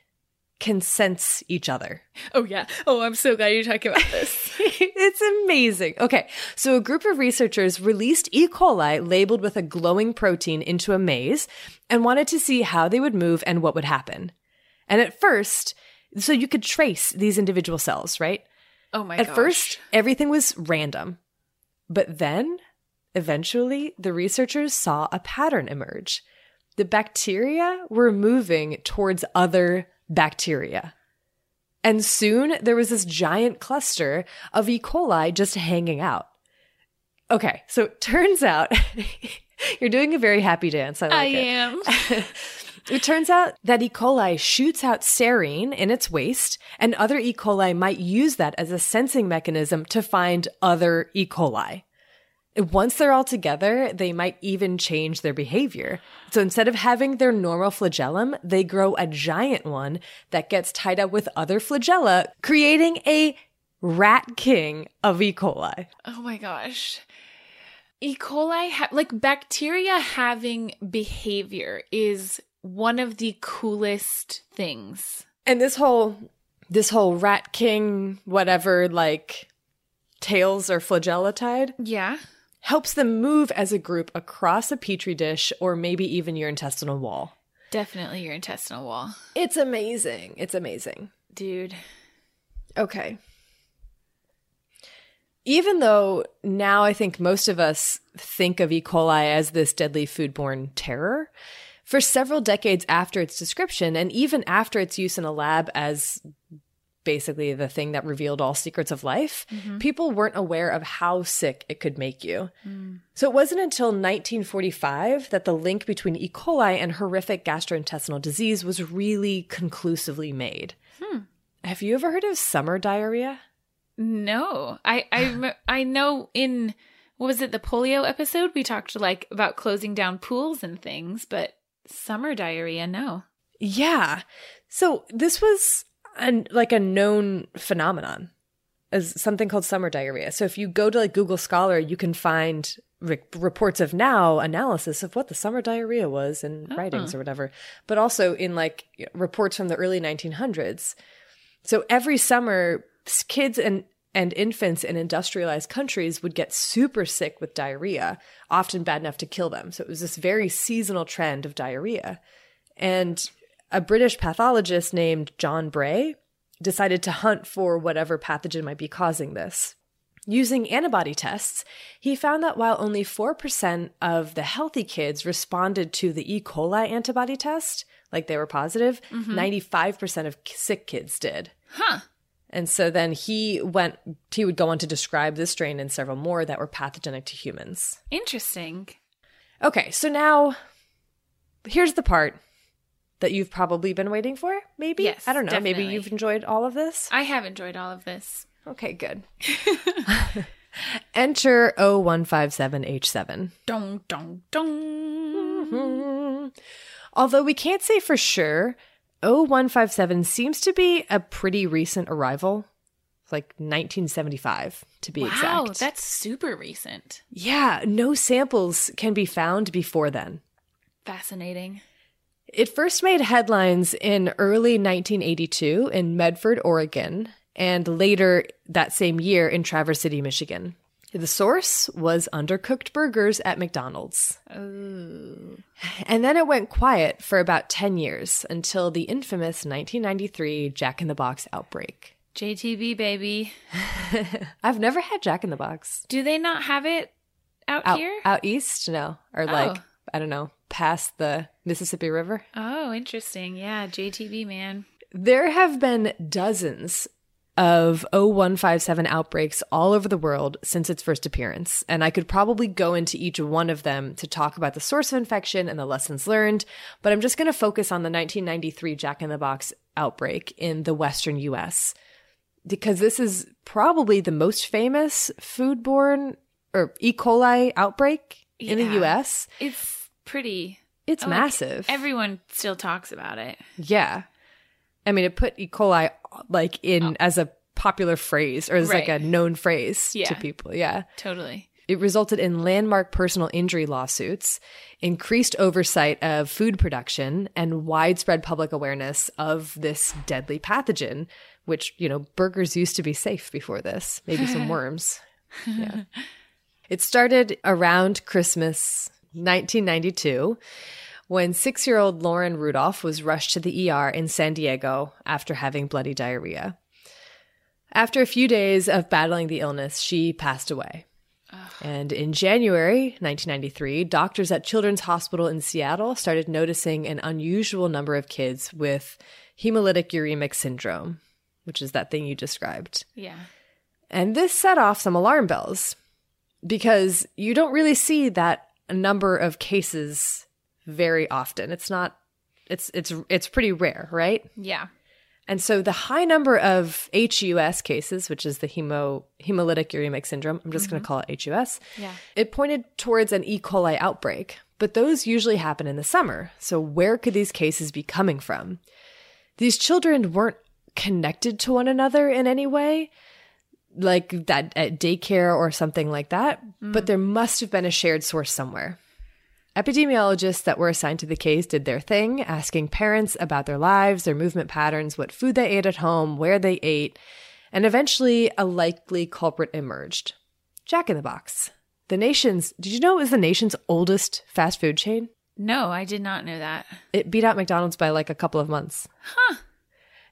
can sense each other. Oh, yeah. Oh, I'm so glad you're talking about this. <laughs> it's amazing. Okay, so a group of researchers released E. coli labeled with a glowing protein into a maze and wanted to see how they would move and what would happen. And at first, so you could trace these individual cells, right? Oh, my god. At gosh. first, everything was random. But then, eventually, the researchers saw a pattern emerge. The bacteria were moving towards other bacteria. And soon there was this giant cluster of E. coli just hanging out. Okay, so it turns out <laughs> you're doing a very happy dance. I like I it. am. <laughs> It turns out that E. coli shoots out serine in its waste, and other E. coli might use that as a sensing mechanism to find other E. coli. Once they're all together, they might even change their behavior. So instead of having their normal flagellum, they grow a giant one that gets tied up with other flagella, creating a rat king of E. coli. Oh my gosh. E. coli, ha- like bacteria having behavior, is one of the coolest things. And this whole this whole rat king whatever like tails or flagella tied Yeah. Helps them move as a group across a petri dish or maybe even your intestinal wall. Definitely your intestinal wall. It's amazing. It's amazing. Dude. Okay. even though now I think most of us think of E. coli as this deadly foodborne terror, for several decades after its description, and even after its use in a lab as basically the thing that revealed all secrets of life, mm-hmm. people weren't aware of how sick it could make you. Mm. So it wasn't until 1945 that the link between E. coli and horrific gastrointestinal disease was really conclusively made. Hmm. Have you ever heard of summer diarrhea? No, I I <sighs> I know in what was it the polio episode we talked like about closing down pools and things, but summer diarrhea, no. Yeah, so this was an like a known phenomenon is something called summer diarrhea. So if you go to like Google Scholar, you can find re- reports of now analysis of what the summer diarrhea was in uh-huh. writings or whatever, but also in like reports from the early 1900s. So every summer, kids and and infants in industrialized countries would get super sick with diarrhea, often bad enough to kill them. So it was this very seasonal trend of diarrhea. And a British pathologist named John Bray decided to hunt for whatever pathogen might be causing this. Using antibody tests, he found that while only 4% of the healthy kids responded to the E. coli antibody test, like they were positive, mm-hmm. 95% of sick kids did. Huh. And so then he went, he would go on to describe this strain and several more that were pathogenic to humans. Interesting. Okay, so now here's the part that you've probably been waiting for, maybe? Yes. I don't know. Definitely. Maybe you've enjoyed all of this? I have enjoyed all of this. Okay, good. <laughs> Enter O157H7. Dong, dong, dong. Mm-hmm. Although we can't say for sure O157 seems to be a pretty recent arrival, like 1975 to be wow, exact. Wow, that's super recent. Yeah, no samples can be found before then. Fascinating. It first made headlines in early 1982 in Medford, Oregon, and later that same year in Traverse City, Michigan. The source was undercooked burgers at McDonald's. Oh. And then it went quiet for about 10 years until the infamous 1993 Jack in the Box outbreak. JTB, baby. <laughs> I've never had Jack in the Box. Do they not have it out, out here? Out east? No. Or oh. like, I don't know, past the Mississippi River. Oh, interesting. Yeah, JTB, man. There have been dozens of O157 outbreaks all over the world since its first appearance. And I could probably go into each one of them to talk about the source of infection and the lessons learned, but I'm just going to focus on the 1993 Jack in the Box outbreak in the Western US because this is probably the most famous foodborne or E. coli outbreak in the US. It's pretty. It's massive. Everyone still talks about it. Yeah. I mean, it put E. coli like in oh. as a popular phrase or as right. like a known phrase yeah. to people. Yeah. Totally. It resulted in landmark personal injury lawsuits, increased oversight of food production, and widespread public awareness of this deadly pathogen, which, you know, burgers used to be safe before this, maybe some <laughs> worms. Yeah. It started around Christmas 1992 when six year old Lauren Rudolph was rushed to the ER in San Diego after having bloody diarrhea. After a few days of battling the illness, she passed away. Ugh. And in January 1993, doctors at Children's Hospital in Seattle started noticing an unusual number of kids with hemolytic uremic syndrome, which is that thing you described. Yeah. And this set off some alarm bells because you don't really see that number of cases very often. It's not it's it's it's pretty rare, right? Yeah. And so the high number of HUS cases, which is the hemo hemolytic uremic syndrome, I'm just mm-hmm. going to call it HUS. Yeah. It pointed towards an E. coli outbreak, but those usually happen in the summer. So where could these cases be coming from? These children weren't connected to one another in any way, like that at daycare or something like that, mm. but there must have been a shared source somewhere. Epidemiologists that were assigned to the case did their thing, asking parents about their lives, their movement patterns, what food they ate at home, where they ate, and eventually a likely culprit emerged Jack in the Box. The nation's, did you know it was the nation's oldest fast food chain? No, I did not know that. It beat out McDonald's by like a couple of months. Huh.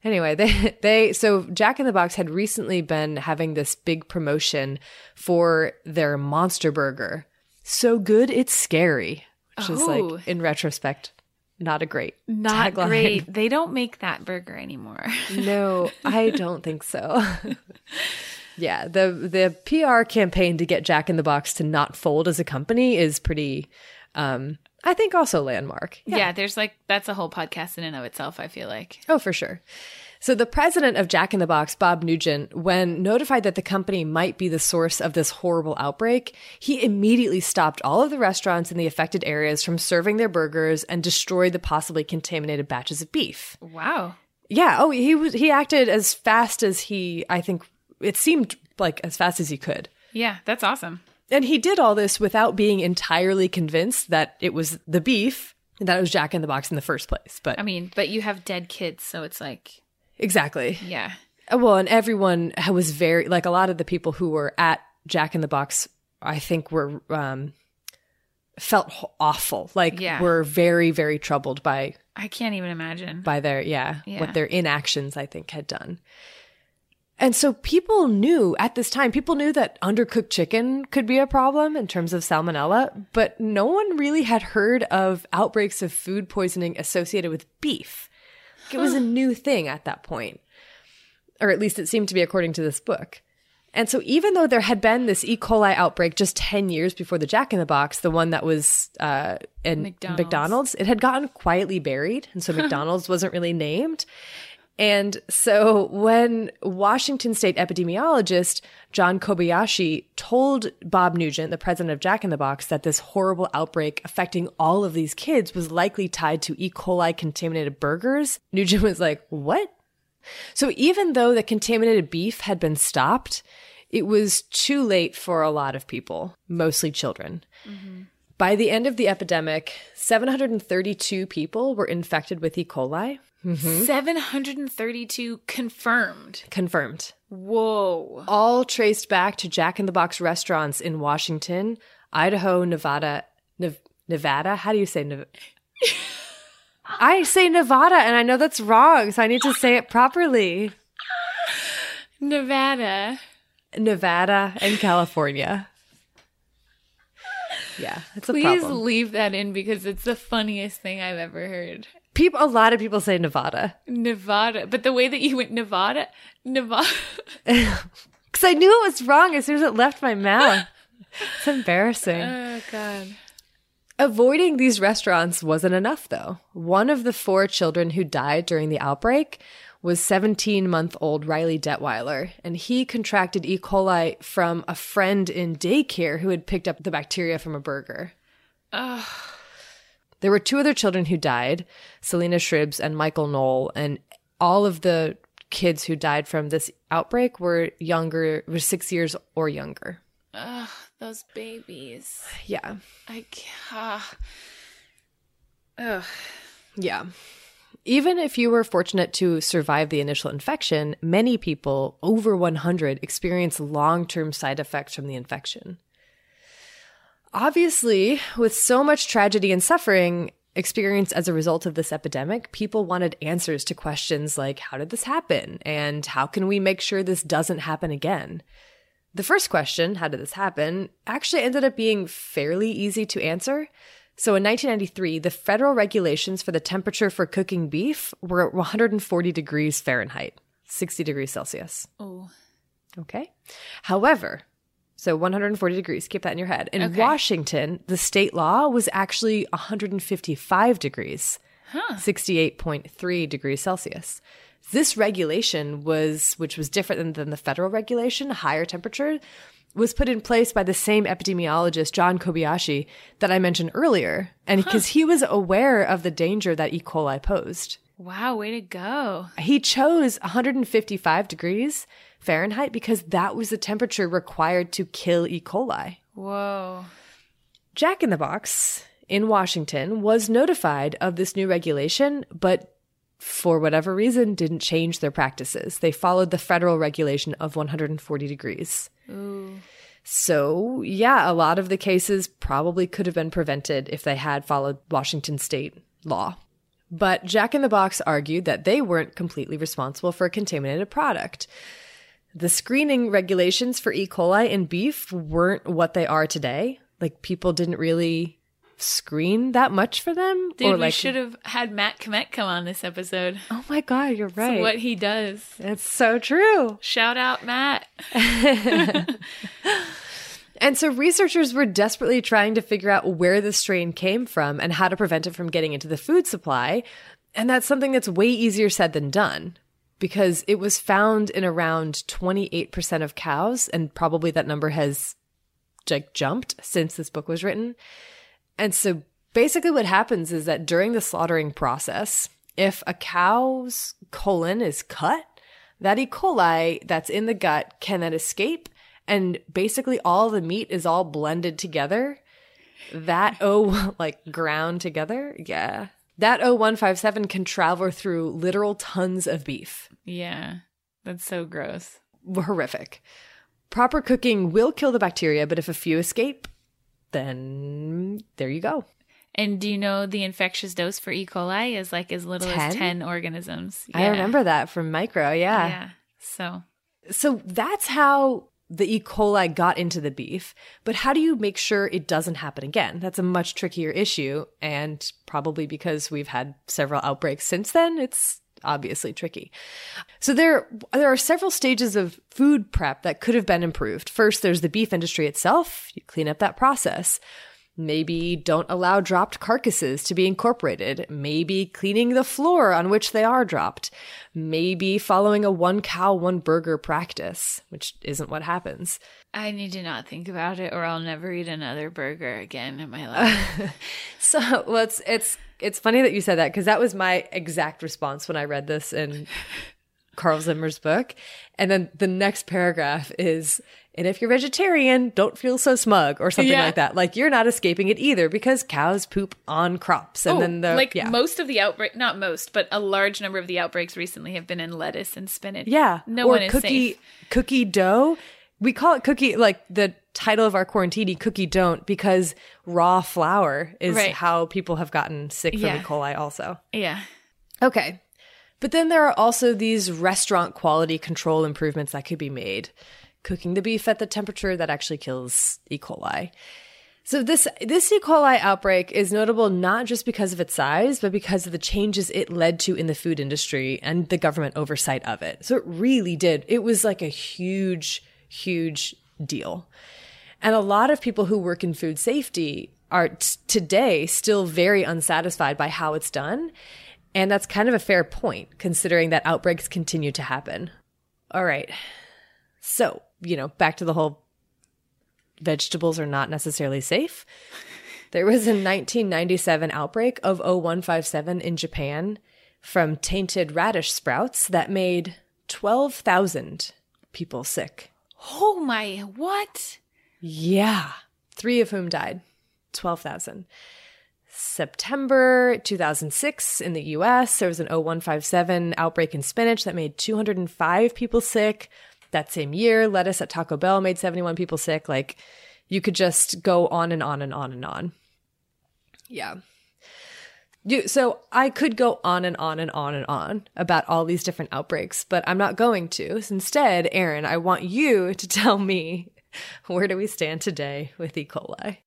Anyway, <laughs> they they so Jack in the Box had recently been having this big promotion for their monster burger. So good it's scary, which is Oh. like in retrospect not a great Not tagline. great. <laughs> They don't make that burger anymore. No, I <laughs> don't think so. yeah, the the PR campaign to get Jack in the Box to not fold as a company is pretty um I think also landmark. yeah. there's like that's a whole podcast in and of itself, I feel like. Oh, for sure. So the president of Jack in the Box, Bob Nugent, when notified that the company might be the source of this horrible outbreak, he immediately stopped all of the restaurants in the affected areas from serving their burgers and destroyed the possibly contaminated batches of beef. Wow. Yeah, oh, he was he acted as fast as he I think it seemed like as fast as he could. Yeah, that's awesome. And he did all this without being entirely convinced that it was the beef that it was Jack in the Box in the first place. But I mean, but you have dead kids, so it's like, exactly. yeah. Uh, Well, and everyone was very like a lot of the people who were at Jack in the Box. I think were um, felt awful. Like Yeah. were very very troubled by I can't even imagine. by their yeah, Yeah. what their inactions I think had done. And so people knew at this time, people knew that undercooked chicken could be a problem in terms of salmonella, but no one really had heard of outbreaks of food poisoning associated with beef. It was a new thing at that point. Or at least it seemed to be according to this book. And so even though there had been this E. coli outbreak just 10 years before the Jack in the Box, the one that was uh, in McDonald's. McDonald's, it had gotten quietly buried. And so <laughs> McDonald's wasn't really named. And so when Washington state epidemiologist John Kobayashi told Bob Nugent, the president of Jack in the Box, that this horrible outbreak affecting all of these kids was likely tied to E. coli contaminated burgers, Nugent was like, what? So even though the contaminated beef had been stopped, it was too late for a lot of people, mostly children. Mm-hmm. By the end of the epidemic, 732 people were infected with E. coli, mm-hmm. 732 confirmed. confirmed. Whoa. All traced back to Jack in the Box restaurants in Washington, Idaho, Nevada, Nev- Nevada. How do you say Nevada? I say Nevada, and I know that's wrong, so I need to say it properly. Nevada. Nevada and California. Yeah, it's a Please problem. leave that in because it's the funniest thing I've ever heard. People, a lot of people say Nevada Nevada. But the way that you went Nevada, Nevada. <laughs> because I knew it was wrong as soon as it left my mouth. <laughs> It's embarrassing. oh, God. Avoiding these restaurants wasn't enough, though. One of the four children who died during the outbreak was 17 month old Riley Detwiler, and he contracted E. coli from a friend in daycare who had picked up the bacteria from a burger. There were two other children who died Celina Shribbs and Michael Nole, and all of the kids who died from this outbreak were younger, were six years or younger. Ugh, those babies. Yeah. I can't. Ah. Ugh. Yeah. Even if you were fortunate to survive the initial infection, many people, over 100, experience long term side effects from the infection. Obviously, with so much tragedy and suffering experienced as a result of this epidemic, people wanted answers to questions like how did this happen? And how can we make sure this doesn't happen again? The first question, how did this happen, actually ended up being fairly easy to answer. So in 1993, the federal regulations for the temperature for cooking beef were at 140 degrees Fahrenheit, 60 degrees Celsius. Oh. Okay. However, so 140 degrees, keep that in your head. In Okay. Washington, the state law was actually 155 degrees, 68.3 degrees Celsius. This regulation was, which was different than, than the federal regulation, higher temperature, was put in place by the same epidemiologist, John Kobayashi, that I mentioned earlier. And because he was aware of the danger that E. coli posed. Wow, way to go. He chose 155 degrees Fahrenheit because that was the temperature required to kill E. coli. Whoa. Jack in the Box in Washington was notified of this new regulation, but for whatever reason didn't change their practices. They followed the federal regulation of 140 degrees. Ooh. So, yeah, a lot of the cases probably could have been prevented if they had followed Washington state law. But Jack in the Box argued that they weren't completely responsible for a contaminated product. The screening regulations for E. coli in beef weren't what they are today. Like people didn't really screen that much for them. Dude, or we should have had Matt Komet come on this episode. oh my god, you're right. So what he does. It's so true. Shout out Matt. <laughs> <laughs> And so researchers were desperately trying to figure out where the strain came from and how to prevent it from getting into the food supply. And that's something that's way easier said than done because it was found in around 28% of cows and probably that number has like jumped since this book was written. And so basically what happens is that during the slaughtering process, if a cow's colon is cut, that E. coli that's in the gut can then escape and basically all the meat is all blended together. That O <laughs> like ground together. Yeah. That O157 can travel through literal tons of beef. Yeah. That's so gross. Horrific. Proper cooking will kill the bacteria, but if a few escape, then there you go. And do you know the infectious dose for E. coli is like as little 10? as 10 organisms? I remember that from micro. Yeah. Yeah. So So that's how the E. coli got into the beef. But how do you make sure it doesn't happen again? That's a much trickier issue. And probably because we've had several outbreaks since then, it's obviously tricky. So there there are several stages of food prep that could have been improved. First, there's the beef industry itself. You clean up that process. Maybe don't allow dropped carcasses to be incorporated. Maybe cleaning the floor on which they are dropped. Maybe following a one cow, one burger practice, which isn't what happens. I need to not think about it or I'll never eat another burger again in my life. <laughs> So well, it's it's it's funny that you said that because that was my exact response when I read this in Carl Zimmer's book. And then the next paragraph is, and if you're vegetarian, don't feel so smug or something Yeah. like that. Like you're not escaping it either because cows poop on crops. And Oh, then the like yeah. most of the outbreak, not most, but a large number of the outbreaks recently have been in lettuce and spinach. Yeah. No or one is cookie safe. cookie dough. We call it cookie like the title of our quarantini cookie don't because raw flour is Right. how people have gotten sick from Yeah. E. coli also. Yeah. Okay. But then there are also these restaurant quality control improvements that could be made. Cooking the beef at the temperature that actually kills E. coli. So this this E. coli outbreak is notable not just because of its size, but because of the changes it led to in the food industry and the government oversight of it. So it really did. It was like a huge, huge deal. And a lot of people who work in food safety are t- today still very unsatisfied by how it's done. And that's kind of a fair point, considering that outbreaks continue to happen. All right. So, you know, back to the whole vegetables are not necessarily safe. There was a 1997 outbreak of O157 in Japan from tainted radish sprouts that made 12,000 people sick. Oh my, what? Yeah. Three of whom died. 12,000. September 2006 in the US, there was an O157 outbreak in spinach that made 205 people sick. That same year, lettuce at Taco Bell made 71 people sick. Like, you could just go on and on and on and on. Yeah. You, so I could go on and on and on and on about all these different outbreaks, but I'm not going to. Instead, Erin, I want you to tell me <laughs> where do we stand today with E. coli?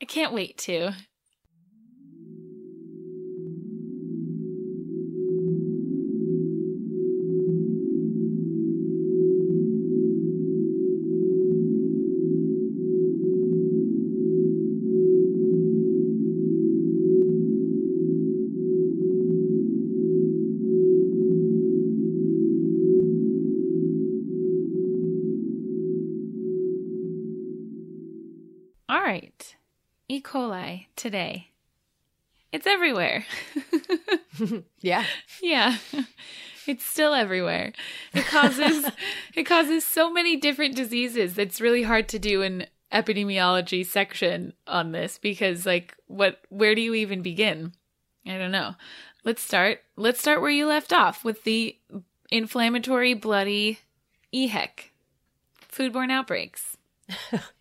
I can't wait to. Right. E. coli today. It's everywhere. <laughs> Yeah. Yeah. It's still everywhere. It causes <laughs> it causes so many different diseases. It's really hard to do an epidemiology section on this because like what where do you even begin? I don't know. Let's start let's start where you left off with the inflammatory bloody EHEC. Foodborne outbreaks. <laughs>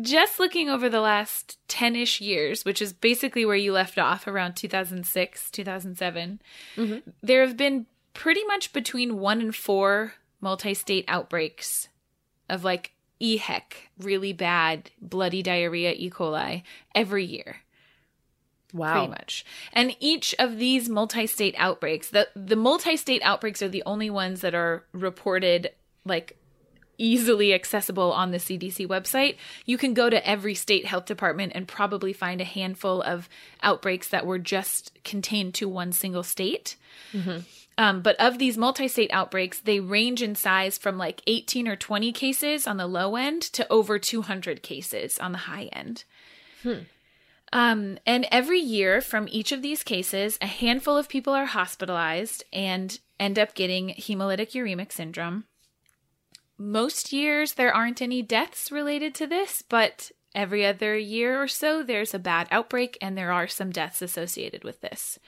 just looking over the last 10 ish years, which is basically where you left off around 2006, 2007, mm-hmm. there have been pretty much between one and four multi state outbreaks of like EHEC, really bad bloody diarrhea E. coli, every year. Wow. Pretty much. And each of these multi state outbreaks, the, the multi state outbreaks are the only ones that are reported like easily accessible on the CDC website. You can go to every state health department and probably find a handful of outbreaks that were just contained to one single state. Mm-hmm. Um, but of these multi state outbreaks, they range in size from like 18 or 20 cases on the low end to over 200 cases on the high end. Hmm. Um, and every year from each of these cases, a handful of people are hospitalized and end up getting hemolytic uremic syndrome. Most years, there aren't any deaths related to this, but every other year or so, there's a bad outbreak and there are some deaths associated with this.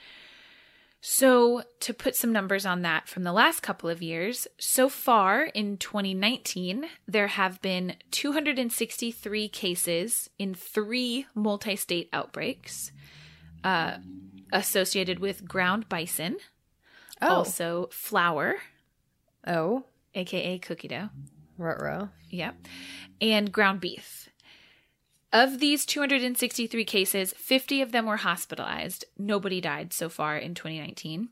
So, to put some numbers on that from the last couple of years, so far in 2019, there have been 263 cases in three multi state outbreaks uh, associated with ground bison, oh. also flour. Oh. AKA cookie dough. Ruh-roh. Yep. And ground beef. Of these 263 cases, 50 of them were hospitalized. Nobody died so far in 2019.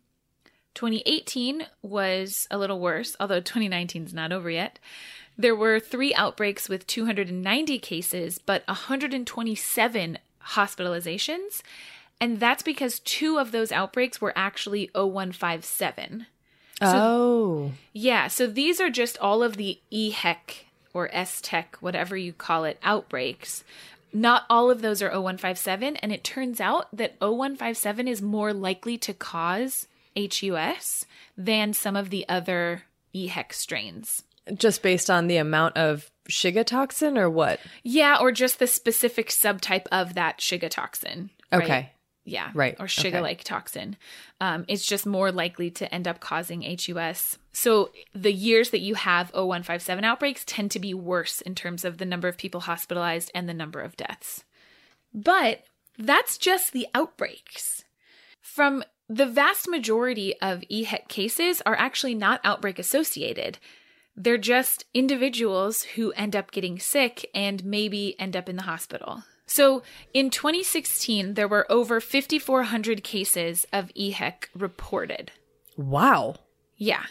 2018 was a little worse, although 2019 is not over yet. There were three outbreaks with 290 cases, but 127 hospitalizations. And that's because two of those outbreaks were actually O157. So, oh. Yeah. So these are just all of the EHEC or STEC, whatever you call it, outbreaks. Not all of those are O157. And it turns out that O157 is more likely to cause HUS than some of the other EHEC strains. Just based on the amount of Shiga toxin or what? Yeah, or just the specific subtype of that Shiga toxin. Right? Okay. Yeah. Right. Or sugar like okay. toxin. Um, it's just more likely to end up causing HUS. So the years that you have O157 outbreaks tend to be worse in terms of the number of people hospitalized and the number of deaths. But that's just the outbreaks. From the vast majority of EHEC cases are actually not outbreak associated. They're just individuals who end up getting sick and maybe end up in the hospital. So in 2016, there were over 5,400 cases of EHEC reported. Wow. Yeah.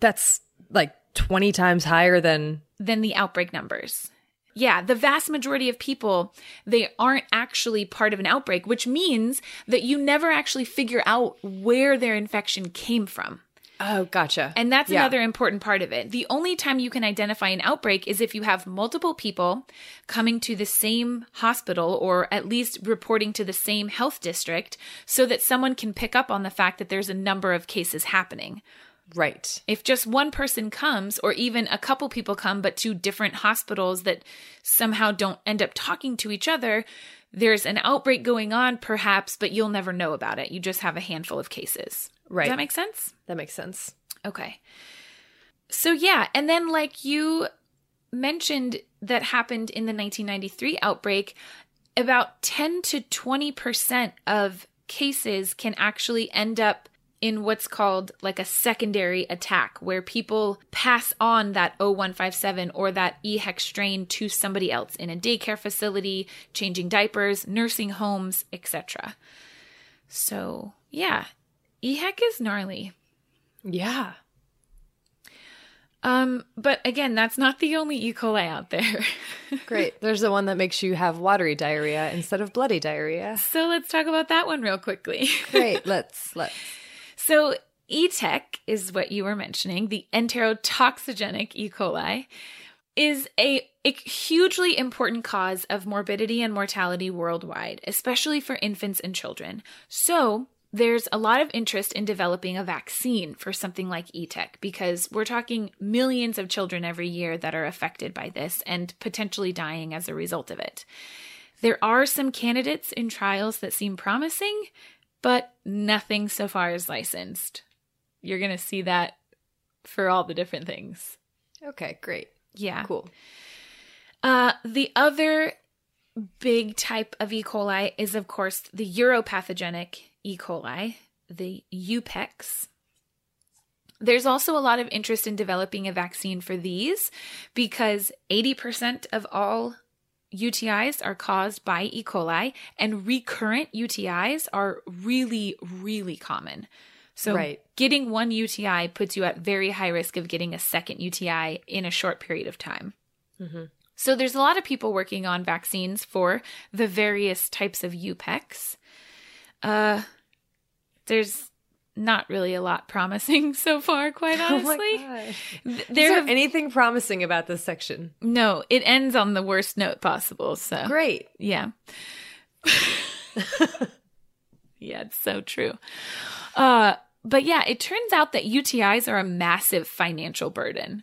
That's like 20 times higher than than the outbreak numbers. Yeah, the vast majority of people, they aren't actually part of an outbreak, which means that you never actually figure out where their infection came from. Oh, gotcha. And that's yeah. another important part of it. The only time you can identify an outbreak is if you have multiple people coming to the same hospital or at least reporting to the same health district so that someone can pick up on the fact that there's a number of cases happening. Right. If just one person comes, or even a couple people come, but to different hospitals that somehow don't end up talking to each other, there's an outbreak going on, perhaps, but you'll never know about it. You just have a handful of cases. Right. Does that make sense? That makes sense. Okay. So, yeah. And then, like you mentioned, that happened in the 1993 outbreak, about 10 to 20% of cases can actually end up in what's called like a secondary attack where people pass on that O157 or that EHEC strain to somebody else in a daycare facility, changing diapers, nursing homes, etc. So, yeah, EHEC is gnarly. Yeah. Um, but again, that's not the only E. coli out there. <laughs> Great. There's the one that makes you have watery diarrhea instead of bloody diarrhea. So let's talk about that one real quickly. <laughs> Great. Let's let's. So ETEC is what you were mentioning, the enterotoxigenic E. coli is a, a, hugely important cause of morbidity and mortality worldwide, especially for infants and children. So, there's a lot of interest in developing a vaccine for something like ETEC because we're talking millions of children every year that are affected by this and potentially dying as a result of it. There are some candidates in trials that seem promising, but nothing so far is licensed. You're going to see that for all the different things. Okay, great. Yeah. Cool. Uh, the other big type of E. coli is, of course, the uropathogenic E. coli, the UPECs. There's also a lot of interest in developing a vaccine for these because 80% of all UTIs are caused by E. coli, and recurrent UTIs are really, really common. So, Right. getting one UTI puts you at very high risk of getting a second UTI in a short period of time. So, there's a lot of people working on vaccines for the various types of UPECs. Uh, there's not really a lot promising <laughs> so far, quite <laughs> honestly. Oh Th- Is there there have- anything promising about this section? no, it ends on the worst note possible. So, Great. yeah. <laughs> yeah, it's so true. Uh, but yeah, it turns out that UTIs are a massive financial burden.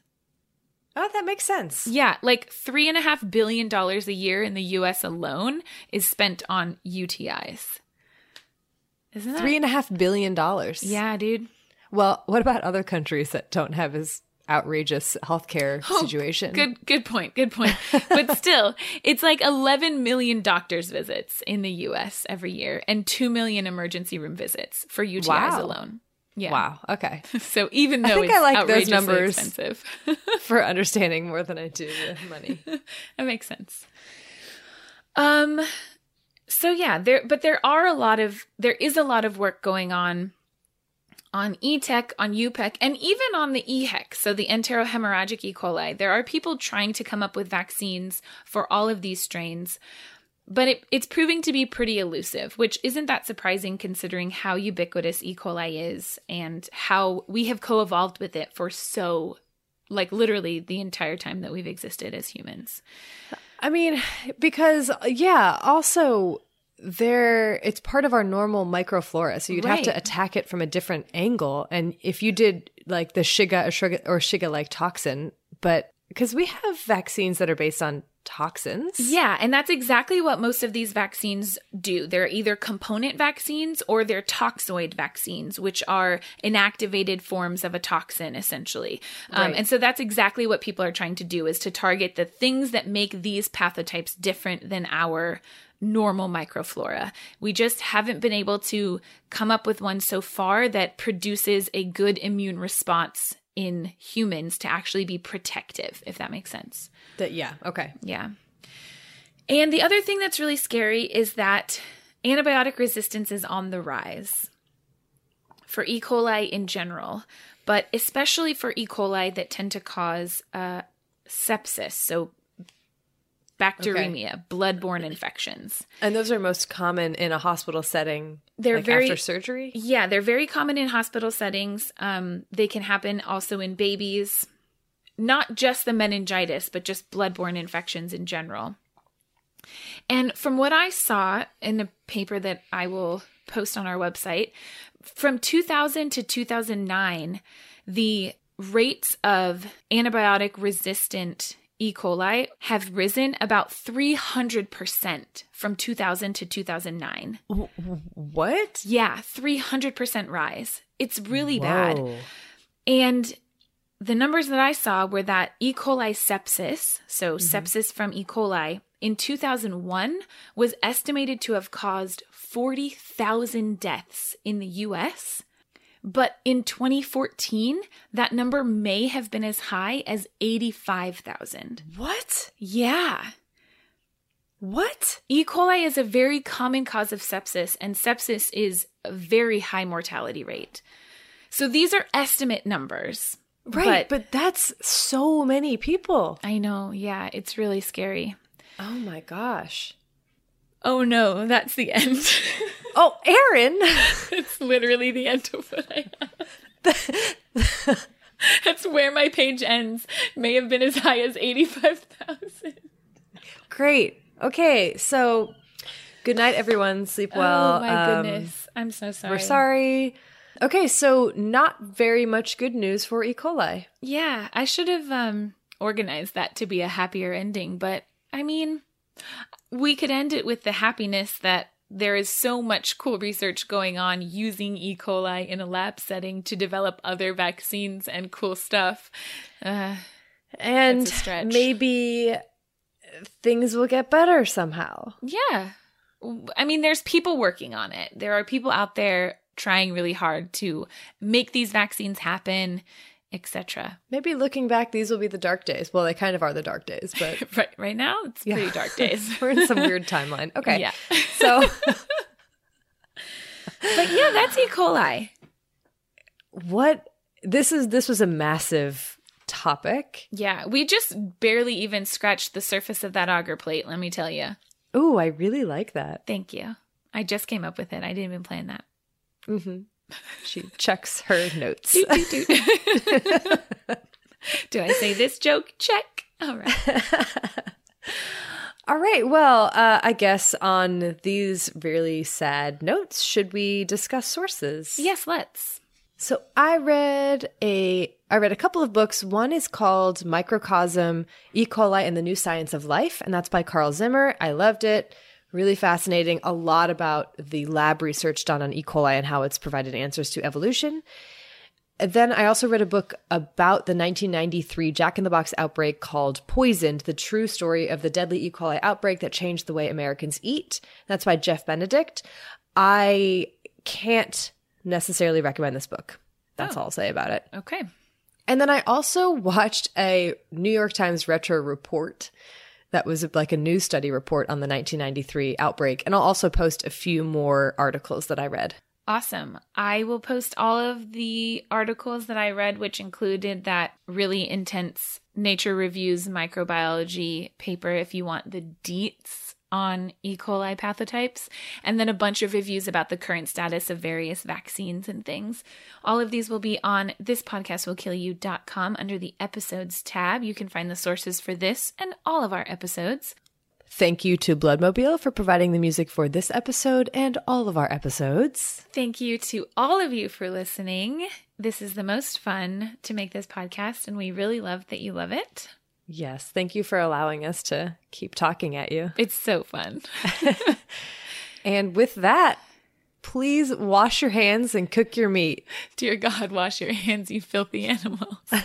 Oh, that makes sense. Yeah, like three and a half billion dollars a year in the US alone is spent on UTIs. Isn't? Three and a half billion dollars. yeah, dude. Well, what about other countries that don't have as outrageous healthcare situation? Oh, Good good point. Good point. <laughs> But still, it's like 11 million doctors visits in the US every year and 2 million emergency room visits for UTIs Wow. alone. Yeah. Wow. <laughs> Okay. So even though I think it's I like those numbers. expensive, <laughs> For understanding more than I do the money. that makes sense. Um so yeah, there but there are a lot of there is a lot of work going on on ETEC, on UPEC, and even on the EHEC, so the enterohemorrhagic E. coli. There are people trying to come up with vaccines for all of these strains, but it, it's proving to be pretty elusive, which isn't that surprising considering how ubiquitous E. coli is and how we have co evolved with it for so, like, literally the entire time that we've existed as humans. I mean, because yeah, also there it's part of our normal microflora, so you'd have to attack it from a different angle. And if you did like the Shiga or Shiga or Shiga like toxin, but because we have vaccines that are based on toxins. Yeah, and that's exactly what most of these vaccines do. They're either component vaccines or they're toxoid vaccines, which are inactivated forms of a toxin, essentially. Um, And so that's exactly what people are trying to do is to target the things that make these pathotypes different than our normal microflora. We just haven't been able to come up with one so far that produces a good immune response in humans to actually be protective, if that makes sense. That yeah. Okay. Yeah. And the other thing that's really scary is that antibiotic resistance is on the rise for E. coli in general, but especially for E. coli that tend to cause uh, sepsis, so bacteremia, bloodborne infections. And those are most common in a hospital setting. They're like very- after surgery. Yeah, they're very common in hospital settings. Um, they can happen also in babies, not just the meningitis, but just bloodborne infections in general. And from what I saw in a paper that I will post on our website, from 2000 to 2009, the rates of antibiotic resistant E. coli have risen about 300% from 2000 to 2009. What? Yeah, 300% rise. It's really bad. And the numbers that I saw were that E. coli sepsis, so sepsis from E. coli, in 2001 was estimated to have caused 40,000 deaths in the US. But in 2014, that number may have been as high as 85,000. What? Yeah. What? E. coli is a very common cause of sepsis, and sepsis is a very high mortality rate. So these are estimate numbers. Right, but, that's so many people. I know, yeah, it's really scary. Oh my gosh. Oh no, that's the end. <laughs> Oh, Erin. <laughs> it's literally the end of what I have. that's where my page ends. May have been as high as 85,000. Great. Okay, so good night, everyone. Sleep well. oh my Um, goodness. I'm so sorry. We're sorry. Okay, so not very much good news for E. coli. Yeah, I should have um organized that to be a happier ending, but I mean, we could end it with the happiness that there is so much cool research going on using E. coli in a lab setting to develop other vaccines and cool stuff. Uh, And That's a stretch. maybe things will get better somehow. Yeah. I mean, there's people working on it. There are people out there trying really hard to make these vaccines happen, etc. Maybe looking back, these will be the dark days. Well, they kind of are the dark days, <laughs> but right right now it's Yeah. pretty dark days. <laughs> we're in some weird <laughs> timeline. Okay. Yeah. So, But yeah, that's E. coli. what this is this was a massive topic. Yeah, we just barely even scratched the surface of that agar plate, let me tell you. Ooh, I really like that. Thank you. I just came up with it. I didn't even plan that. hmm She checks her notes. Doot, doot, doot. <laughs> Do I say this joke? Check. All right. <laughs> All right. Well, uh, I guess on these really sad notes, should we discuss sources? Yes, let's. So I read a I read a couple of books. One is called Microcosm: E. coli and the New Science of Life, and that's by Carl Zimmer. I loved it. Really fascinating. A lot about the lab research done on E. coli and how it's provided answers to evolution. And then I also read a book about the 1993 Jack in the Box outbreak called Poisoned: The True Story of the Deadly E. coli Outbreak That Changed the Way Americans Eat. That's by Jeff Benedict. I can't necessarily recommend this book. That's Oh. all I'll say about it. Okay. And then I also watched a New York Times retro report that was like a news study report on the 1993 outbreak. And I'll also post a few more articles that I read. Awesome. I will post all of the articles that I read, which included that really intense Nature Reviews microbiology paper if you want the deets on E. coli pathotypes, and then a bunch of reviews about the current status of various vaccines and things. All of these will be on thispodcastwillkillyou.com under the episodes tab. You can find the sources for this and all of our episodes. Thank you to Bloodmobile for providing the music for this episode and all of our episodes. Thank you to all of you for listening. This is the most fun to make this podcast, and we really love that you love it. Yes. Thank you for allowing us to keep talking at you. It's so fun. <laughs> <laughs> and with that, please wash your hands and cook your meat. Dear God, wash your hands, you filthy animals. <laughs>